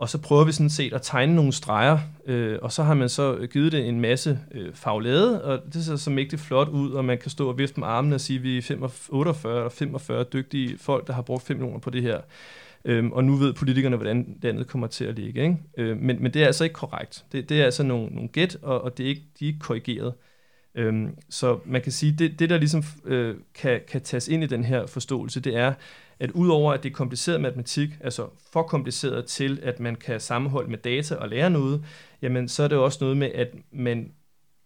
og så prøver vi sådan set at tegne nogle streger, øh, og så har man så givet det en masse øh, faglade, og det ser så mægtigt flot ud, og man kan stå og vifte med armene og sige, at vi er 48 eller 45 dygtige folk, der har brugt 5 millioner på det her. Øhm, og nu ved politikerne, hvordan landet kommer til at ligge. Ikke? Øhm, men, men det er altså ikke korrekt. Det, det er altså nogle, nogle gæt, og, og det er ikke, de er ikke korrigeret. Øhm, så man kan sige, det, det der ligesom øh, kan, kan tages ind i den her forståelse, det er, at udover at det er kompliceret matematik, altså for kompliceret til, at man kan sammenholde med data og lære noget, jamen så er det også noget med, at man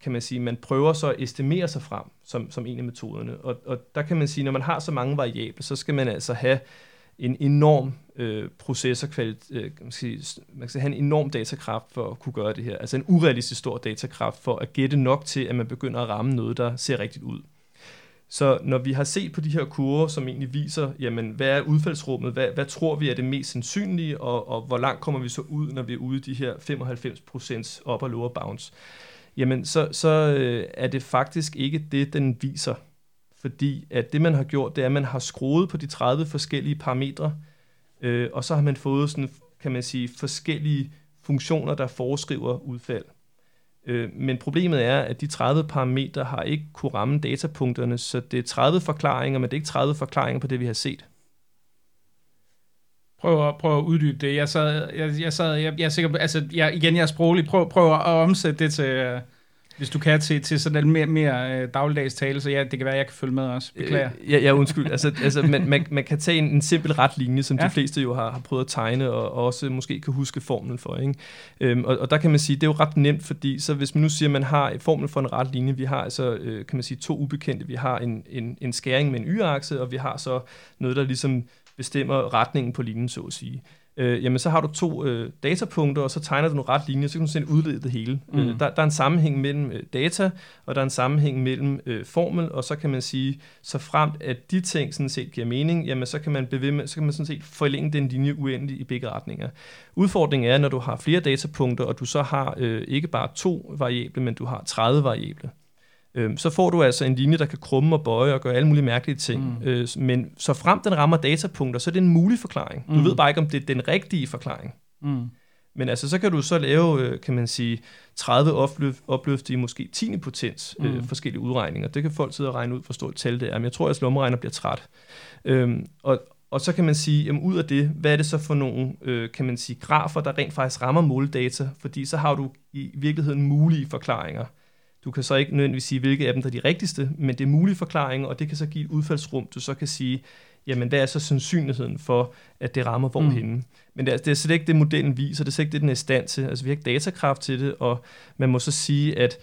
kan man sige, man prøver så at estimere sig frem som, som en af metoderne. Og, og der kan man sige, når man har så mange variable, så skal man altså have en enorm øh, processorkvalitet, øh, man, skal man skal have en enorm datakraft for at kunne gøre det her. Altså en urealistisk stor datakraft for at gætte nok til, at man begynder at ramme noget, der ser rigtigt ud. Så når vi har set på de her kurver, som egentlig viser, jamen, hvad er udfaldsrummet, hvad, hvad tror vi er det mest sandsynlige, og, og hvor langt kommer vi så ud, når vi er ude i de her 95% op- og lower bounds, jamen så, så øh, er det faktisk ikke det, den viser. Fordi at det, man har gjort, det er, at man har skruet på de 30 forskellige parametre, øh, og så har man fået sådan, kan man sige, forskellige funktioner, der foreskriver udfald. Øh, men problemet er, at de 30 parametre har ikke kunne ramme datapunkterne, så det er 30 forklaringer, men det er ikke 30 forklaringer på det, vi har set. Prøv at, prøv at uddybe det. Jeg sad, jeg, jeg, sad, jeg, jeg er sikker på, altså jeg, igen, jeg er sproglig. Prøv, prøv at omsætte det til, hvis du kan til, til sådan en mere, mere øh, dagligdags tale, så ja, det kan være, at jeg kan følge med også. Beklager. Øh, ja, ja, undskyld. altså, altså man, man, man kan tage en, en simpel ret linje, som ja. de fleste jo har, har prøvet at tegne, og, og også måske kan huske formlen for. Ikke? Øhm, og, og der kan man sige, det er jo ret nemt, fordi så hvis man nu siger, at man har formel for en ret linje, vi har altså, øh, kan man sige, to ubekendte. Vi har en, en, en skæring med en y-akse, og vi har så noget, der ligesom bestemmer retningen på linjen, så at sige øh, jamen så har du to øh, datapunkter, og så tegner du nogle ret linjer, så kan du sådan udlede det hele. Mm. Øh, der, der er en sammenhæng mellem øh, data, og der er en sammenhæng mellem øh, formel, og så kan man sige, så fremt at de ting sådan set giver mening, jamen så kan man, bevæge med, så kan man sådan set forlænge den linje uendeligt i begge retninger. Udfordringen er, når du har flere datapunkter, og du så har øh, ikke bare to variable, men du har 30 variable øh, så får du altså en linje, der kan krumme og bøje og gøre alle mulige mærkelige ting. Mm. Øh, men så frem den rammer datapunkter, så er det en mulig forklaring. Du mm. ved bare ikke, om det er den rigtige forklaring. Mm. Men altså, så kan du så lave, øh, kan man sige, 30 opløft, opløfte i måske 10 potens øh, mm. forskellige udregninger. Det kan folk sidde og regne ud, hvor stort tal det er. Men jeg tror, at lommeregner bliver træt. Øhm, og, og så kan man sige, jamen ud af det, hvad er det så for nogle, øh, kan man sige, grafer, der rent faktisk rammer måldata? Fordi så har du i virkeligheden mulige forklaringer. Du kan så ikke nødvendigvis sige, hvilke af dem der er de rigtigste, men det er mulige forklaringer, og det kan så give et udfaldsrum, du så kan sige, jamen hvad er så sandsynligheden for, at det rammer hvorhenne. Mm. Men det er, det er slet ikke det, modellen viser, det er slet ikke det, den er i stand til. Altså vi har ikke datakraft til det, og man må så sige, at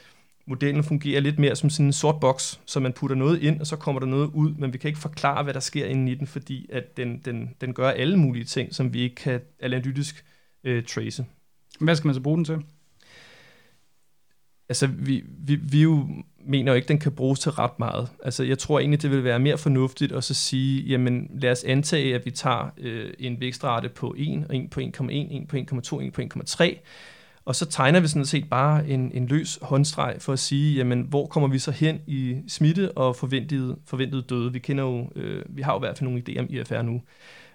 modellen fungerer lidt mere som sådan en sort boks, så man putter noget ind, og så kommer der noget ud, men vi kan ikke forklare, hvad der sker inde i den, fordi at den, den, den gør alle mulige ting, som vi ikke kan analytisk øh, trace. Hvad skal man så bruge den til? Altså vi, vi, vi jo mener jo ikke, at den kan bruges til ret meget. Altså jeg tror egentlig, det vil være mere fornuftigt at så sige, jamen lad os antage, at vi tager øh, en vækstrate på 1, og 1 på 1,1, 1 på 1,2, 1 på 1,3, og så tegner vi sådan set bare en, en løs håndstreg for at sige, jamen hvor kommer vi så hen i smitte og forventet, forventet døde. Vi kender jo, øh, vi har jo i hvert fald nogle idéer om IFR nu.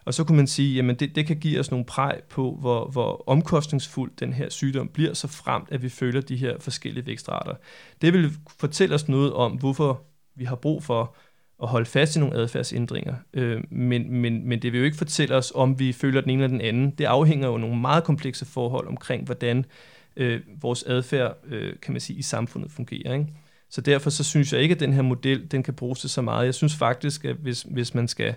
Og så kunne man sige, jamen det, det kan give os nogle præg på, hvor, hvor omkostningsfuld den her sygdom bliver, så fremt at vi følger de her forskellige vækstrater. Det vil fortælle os noget om, hvorfor vi har brug for at holde fast i nogle adfærdsændringer. Øh, men, men, men det vil jo ikke fortælle os, om vi følger den ene eller den anden. Det afhænger jo af nogle meget komplekse forhold omkring, hvordan øh, vores adfærd øh, kan man sige, i samfundet fungerer. Ikke? Så derfor så synes jeg ikke, at den her model den kan bruges til så meget. Jeg synes faktisk, at hvis, hvis man skal øh,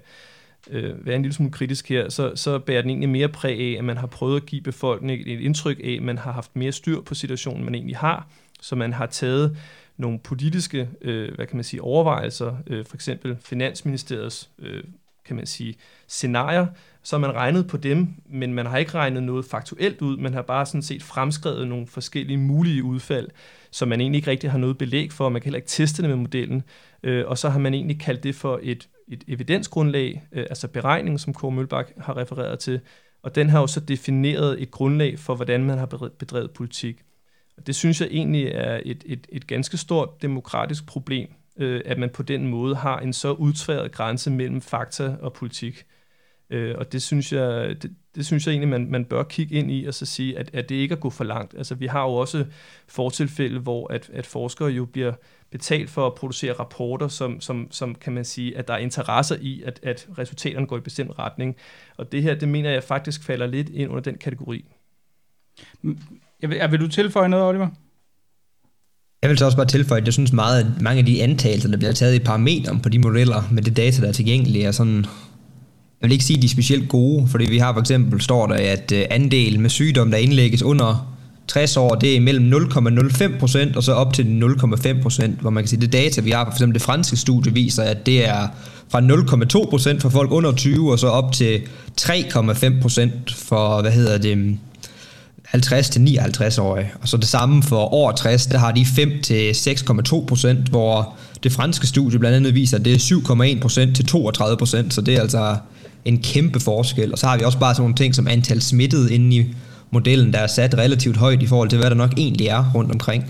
Øh, være en lille smule kritisk her, så, så bærer den egentlig mere præg af, at man har prøvet at give befolkningen et indtryk af, at man har haft mere styr på situationen, man egentlig har, så man har taget nogle politiske, øh, hvad kan man sige, overvejelser, øh, for eksempel Finansministeriets, øh, kan man sige, scenarier, så har man regnet på dem, men man har ikke regnet noget faktuelt ud, man har bare sådan set fremskrevet nogle forskellige mulige udfald, som man egentlig ikke rigtig har noget belæg for, man kan heller ikke teste det med modellen, øh, og så har man egentlig kaldt det for et et evidensgrundlag, øh, altså beregningen, som Kåre Mølbak har refereret til, og den har jo så defineret et grundlag for, hvordan man har bedrevet politik. Og det synes jeg egentlig er et, et, et ganske stort demokratisk problem, øh, at man på den måde har en så udtværet grænse mellem fakta og politik. Øh, og det synes jeg, det, det synes jeg egentlig, man, man bør kigge ind i og så sige, at, at det ikke er gå for langt. Altså vi har jo også fortilfælde, hvor at, at forskere jo bliver betalt for at producere rapporter, som, som, som kan man sige, at der er interesser i, at, at resultaterne går i bestemt retning. Og det her, det mener jeg faktisk falder lidt ind under den kategori. Jeg vil, vil du tilføje noget, Oliver? Jeg vil så også bare tilføje, at jeg synes meget, at mange af de antagelser, der bliver taget i parameteren på de modeller, med det data, der er tilgængelige, er sådan jeg vil ikke sige, at de er specielt gode, fordi vi har for eksempel, står der, at øh, andel med sygdom, der indlægges under 60 år, det er mellem 0,05% og så op til 0,5%, hvor man kan sige, det data, vi har for eksempel det franske studie, viser, at det er fra 0,2% for folk under 20, og så op til 3,5% for, hvad hedder det, 50 til 59 årige. Og så det samme for over 60, der har de 5 til 6,2% hvor det franske studie blandt andet viser, at det er 7,1% til 32% så det er altså en kæmpe forskel. Og så har vi også bare sådan nogle ting som antal smittede inde i modellen, der er sat relativt højt i forhold til, hvad der nok egentlig er rundt omkring.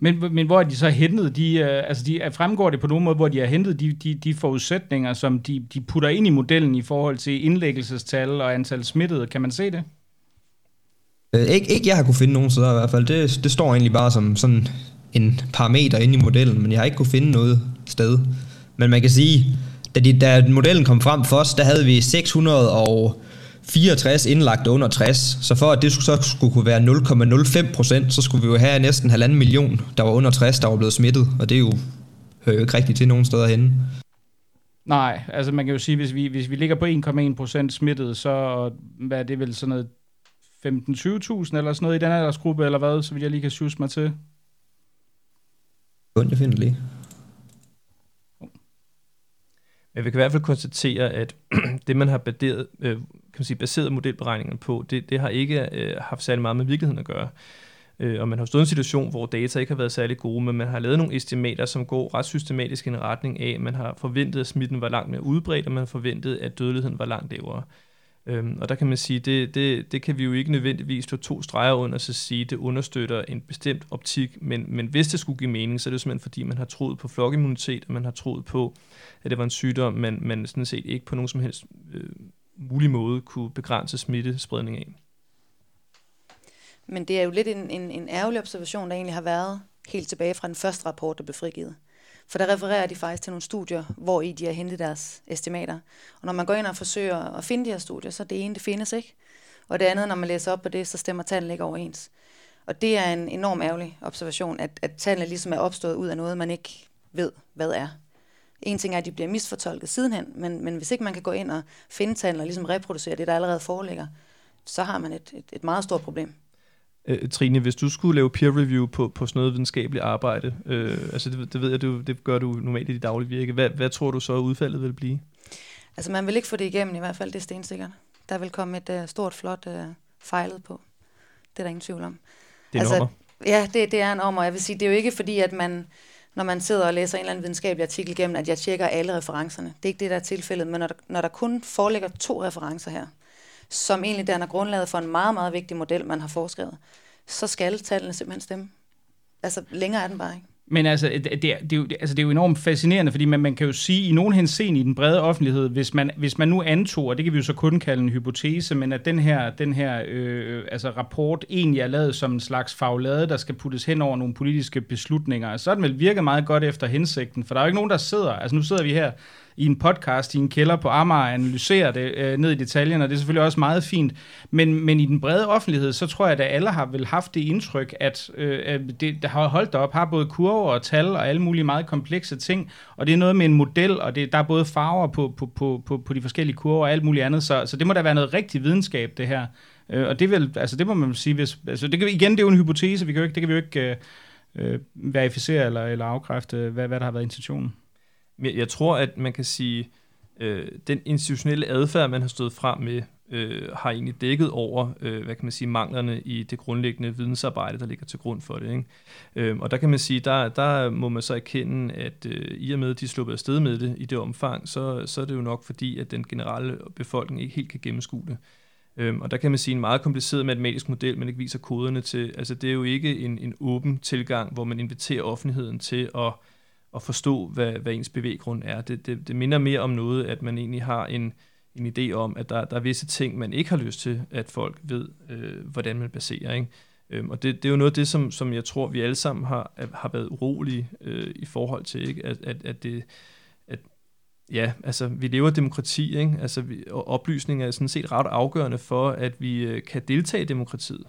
Men, men hvor er de så hentet? De, uh, altså de, fremgår det på nogen måde, hvor de har hentet de, de, de forudsætninger, som de, de putter ind i modellen i forhold til indlæggelsestal og antal smittede? Kan man se det? Øh, ikke, ikke jeg har kunne finde nogen steder i hvert fald. Det, det står egentlig bare som sådan en parameter inde i modellen, men jeg har ikke kunne finde noget sted. Men man kan sige, da, de, da modellen kom frem først, der havde vi 664 indlagt under 60. Så for at det så skulle kunne være 0,05 procent, så skulle vi jo have næsten halvanden million, der var under 60, der var blevet smittet. Og det er jo, hører jo ikke rigtigt til nogen steder henne. Nej, altså man kan jo sige, hvis vi, hvis vi ligger på 1,1 procent smittet, så hvad er det vel sådan noget 15-20.000 eller sådan noget i den aldersgruppe, eller hvad, så vil jeg lige kan sjuse mig til. Jeg finder lige. Men vi kan i hvert fald konstatere, at det, man har baseret, øh, kan man sige, baseret modelberegningerne på, det, det har ikke øh, haft særlig meget med virkeligheden at gøre. Øh, og man har stået i en situation, hvor data ikke har været særlig gode, men man har lavet nogle estimater, som går ret systematisk i en retning af, man har forventet, at smitten var langt mere udbredt, og man har forventet, at dødeligheden var langt lavere. Øhm, og der kan man sige, det, det, det kan vi jo ikke nødvendigvis få to streger under, så sige, det understøtter en bestemt optik, men, men hvis det skulle give mening, så er det simpelthen fordi, man har troet på flokimmunitet, og man har troet på, at det var en sygdom, man, man sådan set ikke på nogen som helst øh, mulig måde kunne begrænse smittespredning af. Men det er jo lidt en, en, en ærgerlig observation, der egentlig har været helt tilbage fra den første rapport, der blev frigivet. For der refererer de faktisk til nogle studier, hvor i de har hentet deres estimater. Og når man går ind og forsøger at finde de her studier, så er det ene, det findes ikke. Og det andet, når man læser op på det, så stemmer tallene ikke overens. Og det er en enorm ærgerlig observation, at, at tallene ligesom er opstået ud af noget, man ikke ved, hvad er. En ting er, at de bliver misfortolket sidenhen, men, men hvis ikke man kan gå ind og finde tallene og ligesom reproducere det, der allerede foreligger, så har man et, et, et meget stort problem. Øh, Trine, hvis du skulle lave peer review på, på sådan noget videnskabeligt arbejde, øh, altså det, det ved jeg, du, det gør du normalt i dit daglige virke, hvad, hvad tror du så udfaldet vil blive? Altså man vil ikke få det igennem i hvert fald, det er stensikkert. Der vil komme et uh, stort, flot uh, fejlet på. Det er der ingen tvivl om. Det er altså, Ja, det, det er en om, og jeg vil sige, det er jo ikke fordi, at man, når man sidder og læser en eller anden videnskabelig artikel igennem, at jeg tjekker alle referencerne. Det er ikke det, der er tilfældet, men når der, når der kun foreligger to referencer her, som egentlig danner grundlaget for en meget, meget vigtig model, man har foreskrevet, så skal tallene simpelthen stemme. Altså, længere er den bare ikke. Men altså det, det, det, er jo, altså, det er jo enormt fascinerende, fordi man, man kan jo sige, i nogen henseende i den brede offentlighed, hvis man, hvis man nu antog, og det kan vi jo så kun kalde en hypotese, men at den her, den her øh, altså rapport egentlig er lavet som en slags faglade, der skal puttes hen over nogle politiske beslutninger, så er den vel virket meget godt efter hensigten, for der er jo ikke nogen, der sidder, altså nu sidder vi her i en podcast i en kælder på Amager og analysere det øh, ned i detaljen, og det er selvfølgelig også meget fint. Men, men i den brede offentlighed, så tror jeg, at alle har vel haft det indtryk, at øh, det, der har holdt op, har både kurver og tal og alle mulige meget komplekse ting, og det er noget med en model, og det, der er både farver på, på, på, på, på de forskellige kurver og alt muligt andet, så, så det må da være noget rigtig videnskab, det her. Øh, og det, vil, altså, det må man sige, hvis, altså, det kan, igen, det er jo en hypotese, vi kan jo ikke, det kan vi jo ikke øh, øh verificere eller, eller afkræfte, hvad, hvad der har været intentionen. Men jeg tror, at man kan sige, øh, den institutionelle adfærd, man har stået frem med, øh, har egentlig dækket over, øh, hvad kan man sige, manglerne i det grundlæggende vidensarbejde, der ligger til grund for det. Ikke? Øh, og der kan man sige, der, der må man så erkende, at øh, i og med, at de sluppet afsted med det i det omfang, så, så er det jo nok fordi, at den generelle befolkning ikke helt kan gennemskue det. Øhm, og der kan man sige en meget kompliceret matematisk model, man ikke viser koderne til. Altså det er jo ikke en, en åben tilgang, hvor man inviterer offentligheden til at at forstå, hvad, hvad ens bevæggrund er. Det, det, det minder mere om noget, at man egentlig har en, en idé om, at der, der er visse ting, man ikke har lyst til, at folk ved, øh, hvordan man baserer. Ikke? Øhm, og det, det er jo noget af det, som, som jeg tror, vi alle sammen har, har været urolige øh, i forhold til, ikke? At, at, at det, at, ja, altså vi lever i demokrati, ikke? Altså, vi, og oplysning er sådan set ret afgørende for, at vi øh, kan deltage i demokratiet.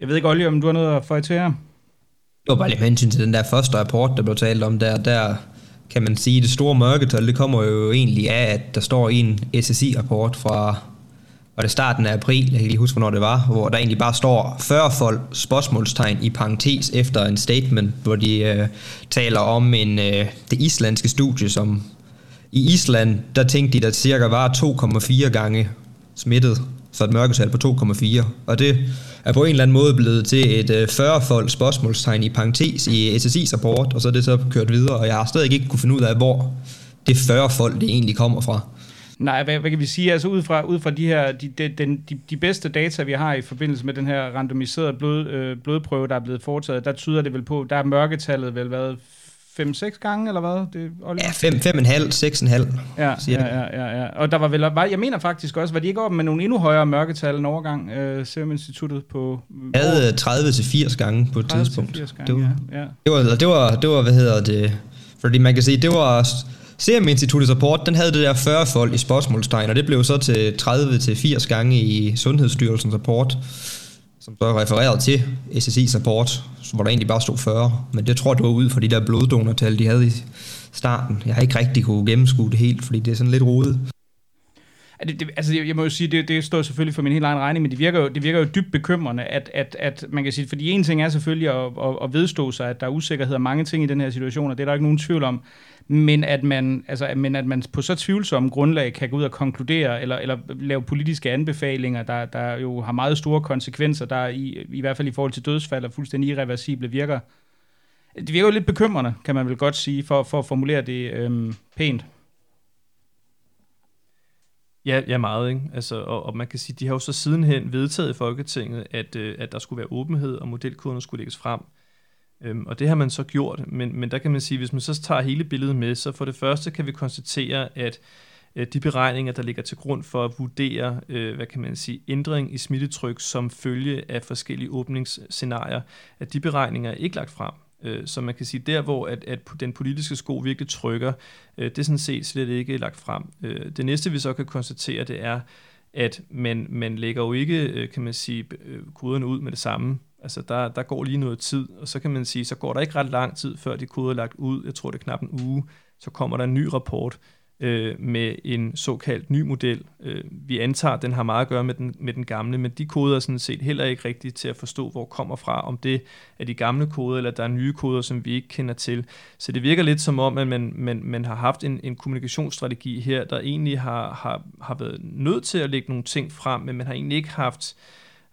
Jeg ved ikke, Olli, om du har noget at få til her? Det var bare lige hensyn til den der første rapport, der blev talt om der. Der kan man sige, at det store mørketal, det kommer jo egentlig af, at der står i en SSI-rapport fra var det starten af april, jeg kan lige huske, hvornår det var, hvor der egentlig bare står 40 folk spørgsmålstegn i parentes efter en statement, hvor de øh, taler om en, øh, det islandske studie, som i Island, der tænkte de, at cirka var 2,4 gange smittet, så et mørketal på 2,4. Og det er på en eller anden måde blevet til et øh, 40-fold spørgsmålstegn i parentes i SSI's rapport, og så er det så kørt videre, og jeg har stadig ikke kunne finde ud af, hvor det 40-fold det egentlig kommer fra. Nej, hvad, hvad kan vi sige? Altså ud fra, ud fra de her de, de, de, de bedste data, vi har i forbindelse med den her randomiserede blod, øh, blodprøve, der er blevet foretaget, der tyder det vel på, der er mørketallet vel været 5-6 gange, eller hvad? Det, Oliver? Ja, 5,5, 6,5, ja, siger ja, ja, ja, ja. Og der var vel, var, jeg mener faktisk også, var de ikke op med nogle endnu højere mørketal en overgang, øh, Serum Instituttet på... Jeg havde 30 til 80 gange på et tidspunkt. 80 gange, det var, ja, ja. Det var, det var, det var, hvad hedder det, fordi man kan sige, det var Serum Instituttets rapport, den havde det der 40 folk i spørgsmålstegn, og det blev så til 30 til 80 gange i Sundhedsstyrelsens rapport som så refereret til SSI's rapport, hvor der egentlig bare stod 40. Men det tror jeg, det var ud fra de der bloddonortal, de havde i starten. Jeg har ikke rigtig kunne gennemskue det helt, fordi det er sådan lidt rodet det, det, altså, jeg må jo sige, det, det står selvfølgelig for min helt egen regning, men det virker jo, det virker jo dybt bekymrende, at, at, at man kan sige, fordi en ting er selvfølgelig at, at, at vedstå sig, at der er usikkerhed og mange ting i den her situation, og det er der ikke nogen tvivl om, men at man, altså, men at man på så tvivlsomme grundlag kan gå ud og konkludere, eller, eller lave politiske anbefalinger, der, der jo har meget store konsekvenser, der i, i hvert fald i forhold til dødsfald og fuldstændig irreversible virker. Det virker jo lidt bekymrende, kan man vel godt sige, for, for at formulere det øhm, pænt. Ja, ja meget. Ikke? Altså, og, og man kan sige, de har jo så sidenhen vedtaget i Folketinget, at, øh, at der skulle være åbenhed, og modelkoderne skulle lægges frem. Øhm, og det har man så gjort, men, men der kan man sige, hvis man så tager hele billedet med, så for det første kan vi konstatere, at øh, de beregninger, der ligger til grund for at vurdere, øh, hvad kan man sige, ændring i smittetryk som følge af forskellige åbningsscenarier, at de beregninger er ikke lagt frem. Øh, så man kan sige, der hvor at, at den politiske sko virkelig trykker, øh, det er sådan set slet ikke lagt frem. Øh, det næste vi så kan konstatere, det er, at man, man lægger jo ikke, øh, kan man sige, koderne ud med det samme. Altså der, der går lige noget tid, og så kan man sige, så går der ikke ret lang tid, før de koder er lagt ud. Jeg tror, det er knap en uge. Så kommer der en ny rapport, øh, med en såkaldt ny model. Øh, vi antager, at den har meget at gøre med den, med den gamle, men de koder er sådan set heller ikke rigtigt til at forstå, hvor kommer fra, om det er de gamle koder, eller der er nye koder, som vi ikke kender til. Så det virker lidt som om, at man, man, man har haft en, en kommunikationsstrategi her, der egentlig har, har, har været nødt til at lægge nogle ting frem, men man har egentlig ikke haft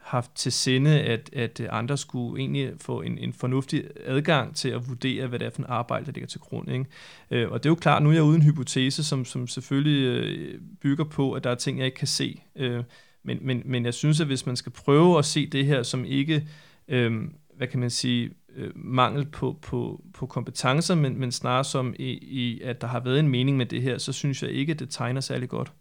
haft til sinde, at, at andre skulle egentlig få en, en fornuftig adgang til at vurdere, hvad det er for en arbejde, der ligger til grund. Ikke? Øh, og det er jo klart, nu er jeg uden hypotese, som, som selvfølgelig øh, bygger på, at der er ting, jeg ikke kan se. Øh, men, men, men jeg synes, at hvis man skal prøve at se det her som ikke, øh, hvad kan man sige, øh, mangel på, på, på kompetencer, men, men snarere som i, i, at der har været en mening med det her, så synes jeg ikke, at det tegner særlig godt.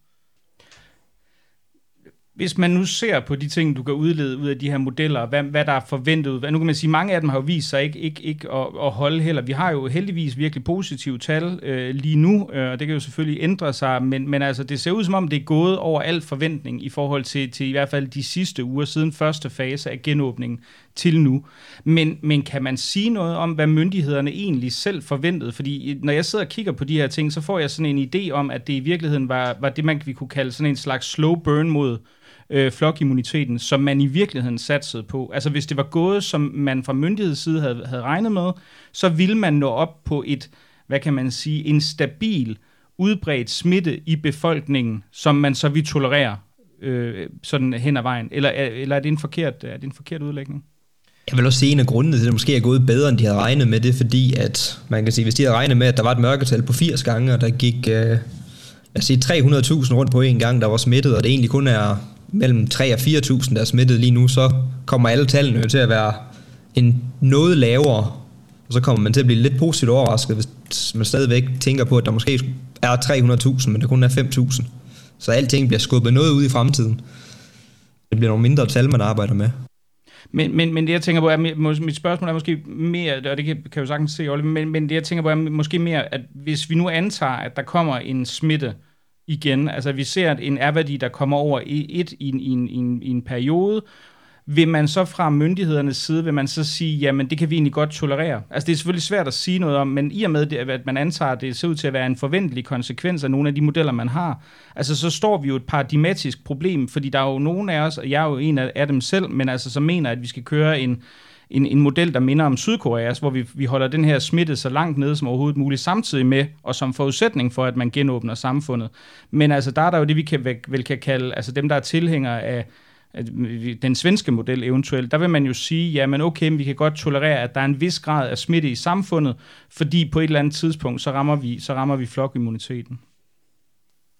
Hvis man nu ser på de ting, du kan udlede ud af de her modeller, hvad, hvad der er forventet, nu kan man sige, mange af dem har jo vist sig ikke, ikke, ikke at, at holde heller. Vi har jo heldigvis virkelig positive tal øh, lige nu, øh, og det kan jo selvfølgelig ændre sig, men, men altså, det ser ud som om, det er gået over al forventning i forhold til, til i hvert fald de sidste uger siden første fase af genåbningen til nu. Men, men kan man sige noget om, hvad myndighederne egentlig selv forventede? Fordi øh, når jeg sidder og kigger på de her ting, så får jeg sådan en idé om, at det i virkeligheden var, var det, man vi kunne kalde sådan en slags slow burn mod øh, flokimmuniteten, som man i virkeligheden satsede på. Altså hvis det var gået, som man fra myndigheds side havde, havde regnet med, så ville man nå op på et, hvad kan man sige, en stabil, udbredt smitte i befolkningen, som man så vil tolererer øh, sådan hen ad vejen. Eller, eller er, det en forkert, er det en forkert udlægning? Jeg vil også se en af grundene til, at det måske er gået bedre, end de havde regnet med det, fordi at man kan sige, hvis de havde regnet med, at der var et mørketal på 80 gange, og der gik øh, os sige 300.000 rundt på en gang, der var smittet, og det egentlig kun er mellem 3 og 4.000, der er smittet lige nu, så kommer alle tallene jo til at være en noget lavere, og så kommer man til at blive lidt positivt overrasket, hvis man stadigvæk tænker på, at der måske er 300.000, men der kun er 5.000. Så alting bliver skubbet noget ud i fremtiden. Det bliver nogle mindre tal, man arbejder med. Men, men, men det jeg tænker på, er, mit spørgsmål er måske mere, og det kan, kan jo sagtens se, Olle, men, men det jeg tænker på er måske mere, at hvis vi nu antager, at der kommer en smitte, igen. Altså vi ser en R-værdi, der kommer over i et i en, i en, i en, i en periode, vil man så fra myndighedernes side, vil man så sige, jamen det kan vi egentlig godt tolerere? Altså det er selvfølgelig svært at sige noget om, men i og med, det, at man antager, at det ser ud til at være en forventelig konsekvens af nogle af de modeller, man har, altså så står vi jo et paradigmatisk problem, fordi der er jo nogen af os, og jeg er jo en af dem selv, men altså så mener, at vi skal køre en, en, en model, der minder om Sydkoreas, hvor vi, vi holder den her smitte så langt nede som overhovedet muligt, samtidig med, og som forudsætning for, at man genåbner samfundet. Men altså, der er der jo det, vi kan, vel kan kalde, altså dem, der er tilhængere af, den svenske model eventuelt, der vil man jo sige, ja, men okay, vi kan godt tolerere, at der er en vis grad af smitte i samfundet, fordi på et eller andet tidspunkt, så rammer vi, så rammer vi flokimmuniteten.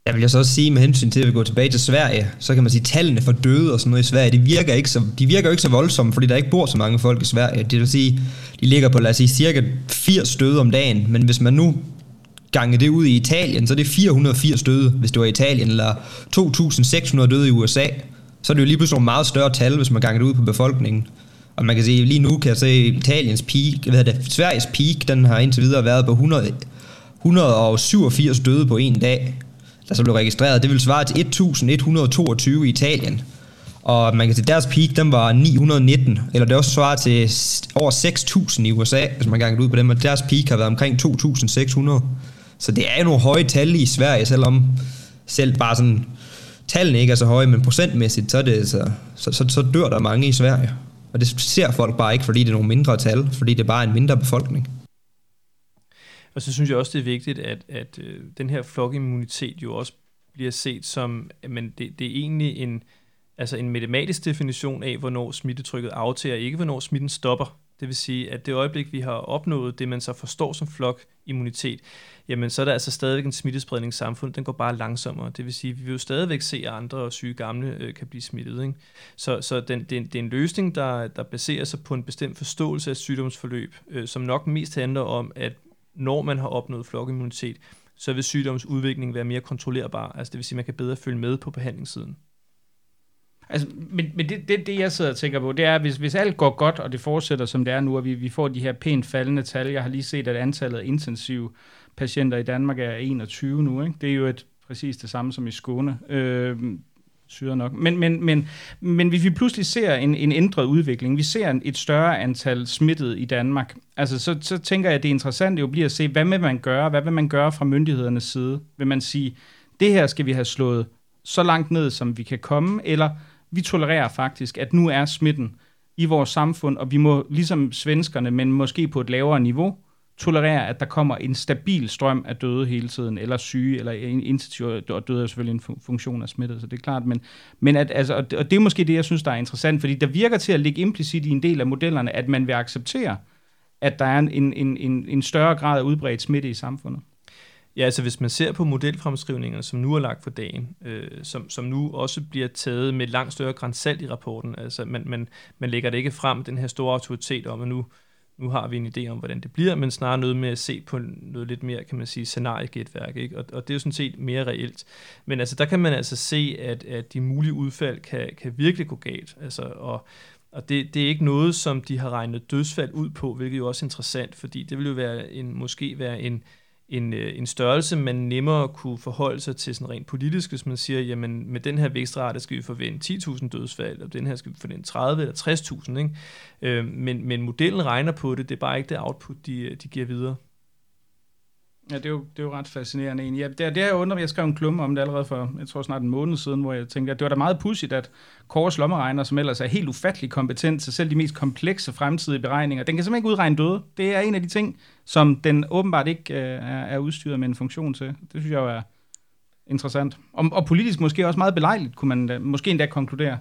Jeg vil jo så også sige med hensyn til at vi går tilbage til Sverige, så kan man sige, at tallene for døde og sådan noget i Sverige, de virker ikke så, de virker ikke så voldsomme, fordi der ikke bor så mange folk i Sverige. Det vil sige, de ligger på, lad os sige, cirka 80 døde om dagen, men hvis man nu ganger det ud i Italien, så er det 480 døde, hvis det var Italien, eller 2.600 døde i USA, så er det jo lige pludselig nogle meget større tal, hvis man ganger det ud på befolkningen. Og man kan sige, lige nu kan jeg se Italiens peak, hvad det, Sveriges peak, den har indtil videre været på 100, 187 døde på en dag der så blev registreret, det vil svare til 1122 i Italien. Og man kan se, deres peak, den var 919, eller det også svarer til over 6.000 i USA, hvis man gang ud på dem, og deres peak har været omkring 2.600. Så det er jo nogle høje tal i Sverige, selvom selv bare sådan tallene ikke er så høje, men procentmæssigt, så, det, så, så, så, så dør der mange i Sverige. Og det ser folk bare ikke, fordi det er nogle mindre tal, fordi det er bare en mindre befolkning. Og så synes jeg også, det er vigtigt, at, at øh, den her flokimmunitet jo også bliver set som, men det, det er egentlig en, altså en matematisk definition af, hvornår smittetrykket aftager, ikke hvornår smitten stopper. Det vil sige, at det øjeblik, vi har opnået det, man så forstår som flokimmunitet, jamen så er der altså stadigvæk en smittespredning i samfundet. Den går bare langsommere. Det vil sige, at vi vil jo stadigvæk se, at andre syge gamle øh, kan blive smittet. Ikke? Så, så den, det, er en, det er en løsning, der, der baserer sig på en bestemt forståelse af sygdomsforløb, øh, som nok mest handler om, at når man har opnået flokimmunitet, så vil sygdomsudviklingen være mere kontrollerbar. Altså det vil sige, at man kan bedre følge med på behandlingssiden. Altså, men men det, det, det, jeg sidder og tænker på, det er, hvis, hvis alt går godt, og det fortsætter, som det er nu, og vi, vi får de her pænt faldende tal. Jeg har lige set, at antallet af intensive patienter i Danmark er 21 nu. Ikke? Det er jo et, præcis det samme som i Skåne. Øh, syret nok. Men, men, men, men hvis vi pludselig ser en, en ændret udvikling, vi ser et større antal smittede i Danmark, altså så, så tænker jeg, at det interessante jo bliver at se, hvad vil man gøre? Hvad vil man gøre fra myndighedernes side? Vil man sige, det her skal vi have slået så langt ned, som vi kan komme, eller vi tolererer faktisk, at nu er smitten i vores samfund, og vi må, ligesom svenskerne, men måske på et lavere niveau, tolerere, at der kommer en stabil strøm af døde hele tiden, eller syge, eller intensiv, og døde er selvfølgelig en funktion af smittet, så det er klart, men, men at, altså, og det er måske det, jeg synes, der er interessant, fordi der virker til at ligge implicit i en del af modellerne, at man vil acceptere, at der er en, en, en, en større grad af udbredt smitte i samfundet. Ja, altså hvis man ser på modelfremskrivningerne, som nu er lagt for dagen, øh, som, som nu også bliver taget med langt større grænsalt i rapporten, altså man, man, man lægger det ikke frem den her store autoritet om, at nu, nu har vi en idé om, hvordan det bliver, men snarere noget med at se på noget lidt mere, kan man sige, scenariegætværk, ikke? Og, og det er jo sådan set mere reelt. Men altså, der kan man altså se, at, at de mulige udfald kan, kan virkelig gå galt, altså, og og det, det er ikke noget, som de har regnet dødsfald ud på, hvilket jo også er interessant, fordi det vil jo være en, måske være en, en, øh, en størrelse, man nemmere kunne forholde sig til sådan rent politisk, hvis man siger, jamen med den her vækstrate skal vi forvente 10.000 dødsfald, og den her skal vi forvente 30 eller 60.000. Ikke? Øh, men, men modellen regner på det, det er bare ikke det output, de, de giver videre. Ja, det er jo, det er jo ret fascinerende egentlig. Ja, det, er, det har jeg undret, jeg skrev en klumme om det allerede for, jeg tror snart en måned siden, hvor jeg tænkte, at det var da meget pudsigt, at Kåres lommeregner, som ellers er helt ufattelig kompetent til selv de mest komplekse fremtidige beregninger, den kan simpelthen ikke udregne døde. Det er en af de ting, som den åbenbart ikke øh, er, er udstyret med en funktion til. Det synes jeg jo er interessant. Og, og politisk måske også meget belejligt, kunne man da, måske endda konkludere.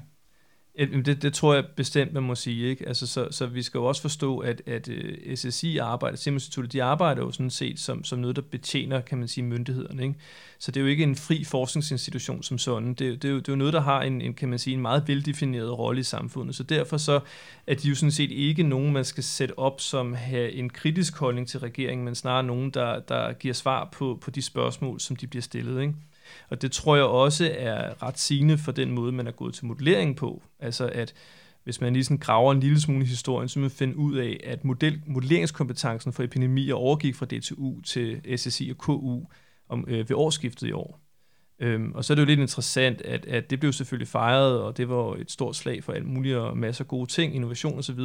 Det, det tror jeg bestemt, man må sige. Ikke? Altså, så, så vi skal jo også forstå, at, at øh, SSI arbejder, Simonsinstituttet, de arbejder jo sådan set som, som noget, der betjener, kan man sige, myndighederne. Ikke? Så det er jo ikke en fri forskningsinstitution som sådan. Det, det, er, jo, det er jo noget, der har en, en, kan man sige, en meget veldefineret rolle i samfundet. Så derfor så er de jo sådan set ikke nogen, man skal sætte op som have en kritisk holdning til regeringen, men snarere nogen, der, der giver svar på, på de spørgsmål, som de bliver stillet. Ikke? Og det tror jeg også er ret sigende for den måde, man er gået til modellering på. Altså at hvis man lige sådan graver en lille smule i historien, så vil man finde ud af, at model, modelleringskompetencen for epidemier overgik fra DTU til SSI og KU om, øh, ved årsskiftet i år. Øhm, og så er det jo lidt interessant, at, at det blev selvfølgelig fejret, og det var et stort slag for alt muligt og masser af gode ting, innovation osv.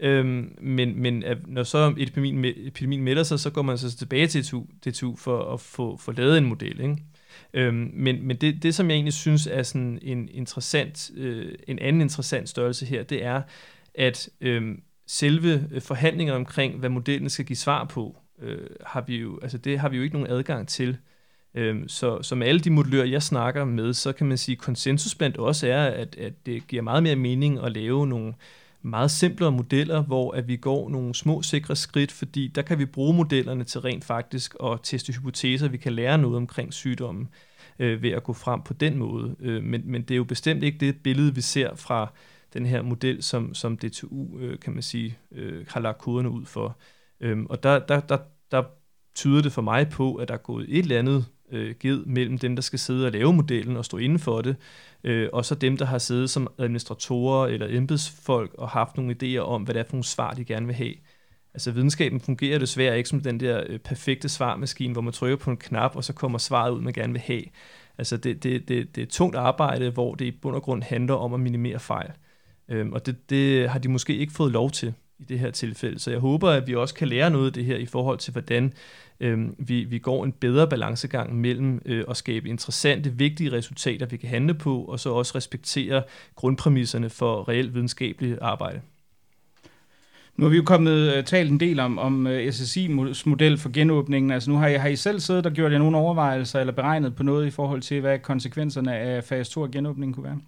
Øhm, men men at når så epidemien, epidemien melder sig, så går man så tilbage til DTU, DTU for at få, få lavet en model. Ikke? Øhm, men men det, det, som jeg egentlig synes er sådan en, interessant, øh, en anden interessant størrelse her, det er, at øhm, øh, selve forhandlingerne omkring, hvad modellen skal give svar på, øh, har vi jo, altså det har vi jo ikke nogen adgang til. Øhm, så, så med alle de modellører, jeg snakker med, så kan man sige, at konsensus blandt os er, at, at det giver meget mere mening at lave nogle meget simplere modeller, hvor at vi går nogle små sikre skridt, fordi der kan vi bruge modellerne til rent faktisk at teste hypoteser, vi kan lære noget omkring sygdommen øh, ved at gå frem på den måde. Øh, men, men det er jo bestemt ikke det billede, vi ser fra den her model, som, som DTU, øh, kan man sige, øh, har lagt koderne ud for. Øh, og der, der, der, der tyder det for mig på, at der er gået et eller andet øh, ged mellem dem, der skal sidde og lave modellen og stå inden for det, øh, og så dem, der har siddet som administratorer eller embedsfolk og haft nogle idéer om, hvad det er for nogle svar, de gerne vil have. Altså videnskaben fungerer desværre ikke som den der øh, perfekte svarmaskine, hvor man trykker på en knap, og så kommer svaret ud, man gerne vil have. Altså det, det, det, det er et tungt arbejde, hvor det i bund og grund handler om at minimere fejl. Øhm, og det, det har de måske ikke fået lov til i det her tilfælde. Så jeg håber, at vi også kan lære noget af det her i forhold til, hvordan øh, vi, vi går en bedre balancegang mellem øh, at skabe interessante, vigtige resultater, vi kan handle på, og så også respektere grundpræmisserne for reelt videnskabeligt arbejde. Nu har vi jo kommet uh, talt en del om, om øh, uh, SSI's model for genåbningen. Altså nu har I, har I selv siddet og gjort jer nogle overvejelser eller beregnet på noget i forhold til, hvad konsekvenserne af fase 2 genåbningen kunne være?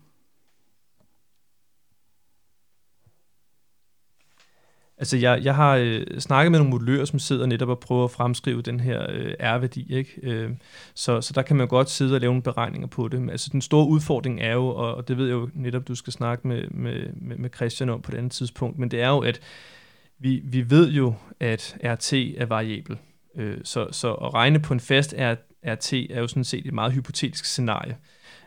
Altså, jeg, jeg har øh, snakket med nogle modellører, som sidder netop og prøver at fremskrive den her øh, R-værdi, ikke? Øh, så, så der kan man godt sidde og lave nogle beregninger på det. Men, altså, den store udfordring er jo, og, og det ved jeg jo netop, du skal snakke med, med, med, med Christian om på et andet tidspunkt, men det er jo, at vi, vi ved jo, at RT er variabel. Øh, så, så at regne på en fast RT er jo sådan set et meget hypotetisk scenarie.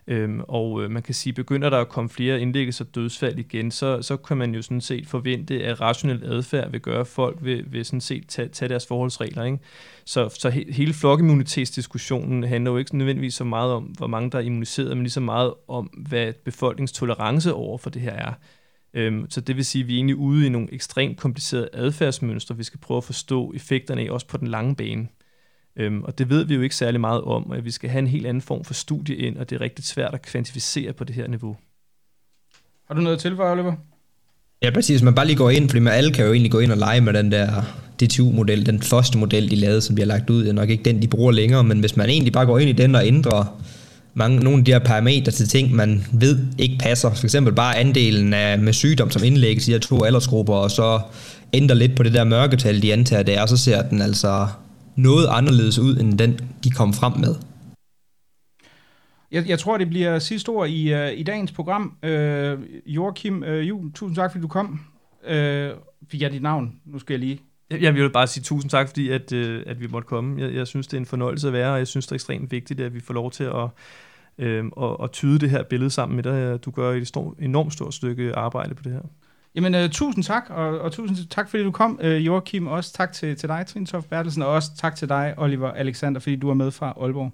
Øhm, og øh, man kan sige, begynder der at komme flere indlæggelser og dødsfald igen, så, så kan man jo sådan set forvente, at rationel adfærd vil gøre, at folk vil, vil sådan set tage, tage deres forholdsregler. Ikke? Så, så he, hele flokimmunitetsdiskussionen handler jo ikke nødvendigvis så meget om, hvor mange der er immuniseret, men lige så meget om, hvad befolkningstolerance over for det her er. Øhm, så det vil sige, at vi er egentlig ude i nogle ekstremt komplicerede adfærdsmønstre, vi skal prøve at forstå effekterne af, også på den lange bane. Øhm, og det ved vi jo ikke særlig meget om, og vi skal have en helt anden form for studie ind, og det er rigtig svært at kvantificere på det her niveau. Har du noget at tilføje, Oliver? Ja, præcis. Man bare lige går ind, fordi man alle kan jo egentlig gå ind og lege med den der DTU-model, den første model, de lavede, som bliver lagt ud. Det er nok ikke den, de bruger længere, men hvis man egentlig bare går ind i den og ændrer mange, nogle af de her parametre til ting, man ved ikke passer. For eksempel bare andelen af, med sygdom, som indlægges i de her to aldersgrupper, og så ændrer lidt på det der mørketal, de antager det er, og så ser den altså noget anderledes ud, end den, de kom frem med. Jeg, jeg tror, det bliver sidste ord i, uh, i dagens program. Uh, Joachim uh, Juhl, tusind tak, fordi du kom. Uh, fik jeg dit navn? Nu skal jeg lige... Jeg, vil bare sige tusind tak, fordi at, uh, at vi måtte komme. Jeg, jeg synes, det er en fornøjelse at være, og jeg synes, det er ekstremt vigtigt, at vi får lov til at, uh, at, at tyde det her billede sammen med dig. Du gør et enormt stort stykke arbejde på det her. Jamen, uh, tusind tak, og, og tusind tak, fordi du kom, uh, Joachim. Også tak til, til dig, Trine Bertelsen, og også tak til dig, Oliver Alexander, fordi du er med fra Aalborg.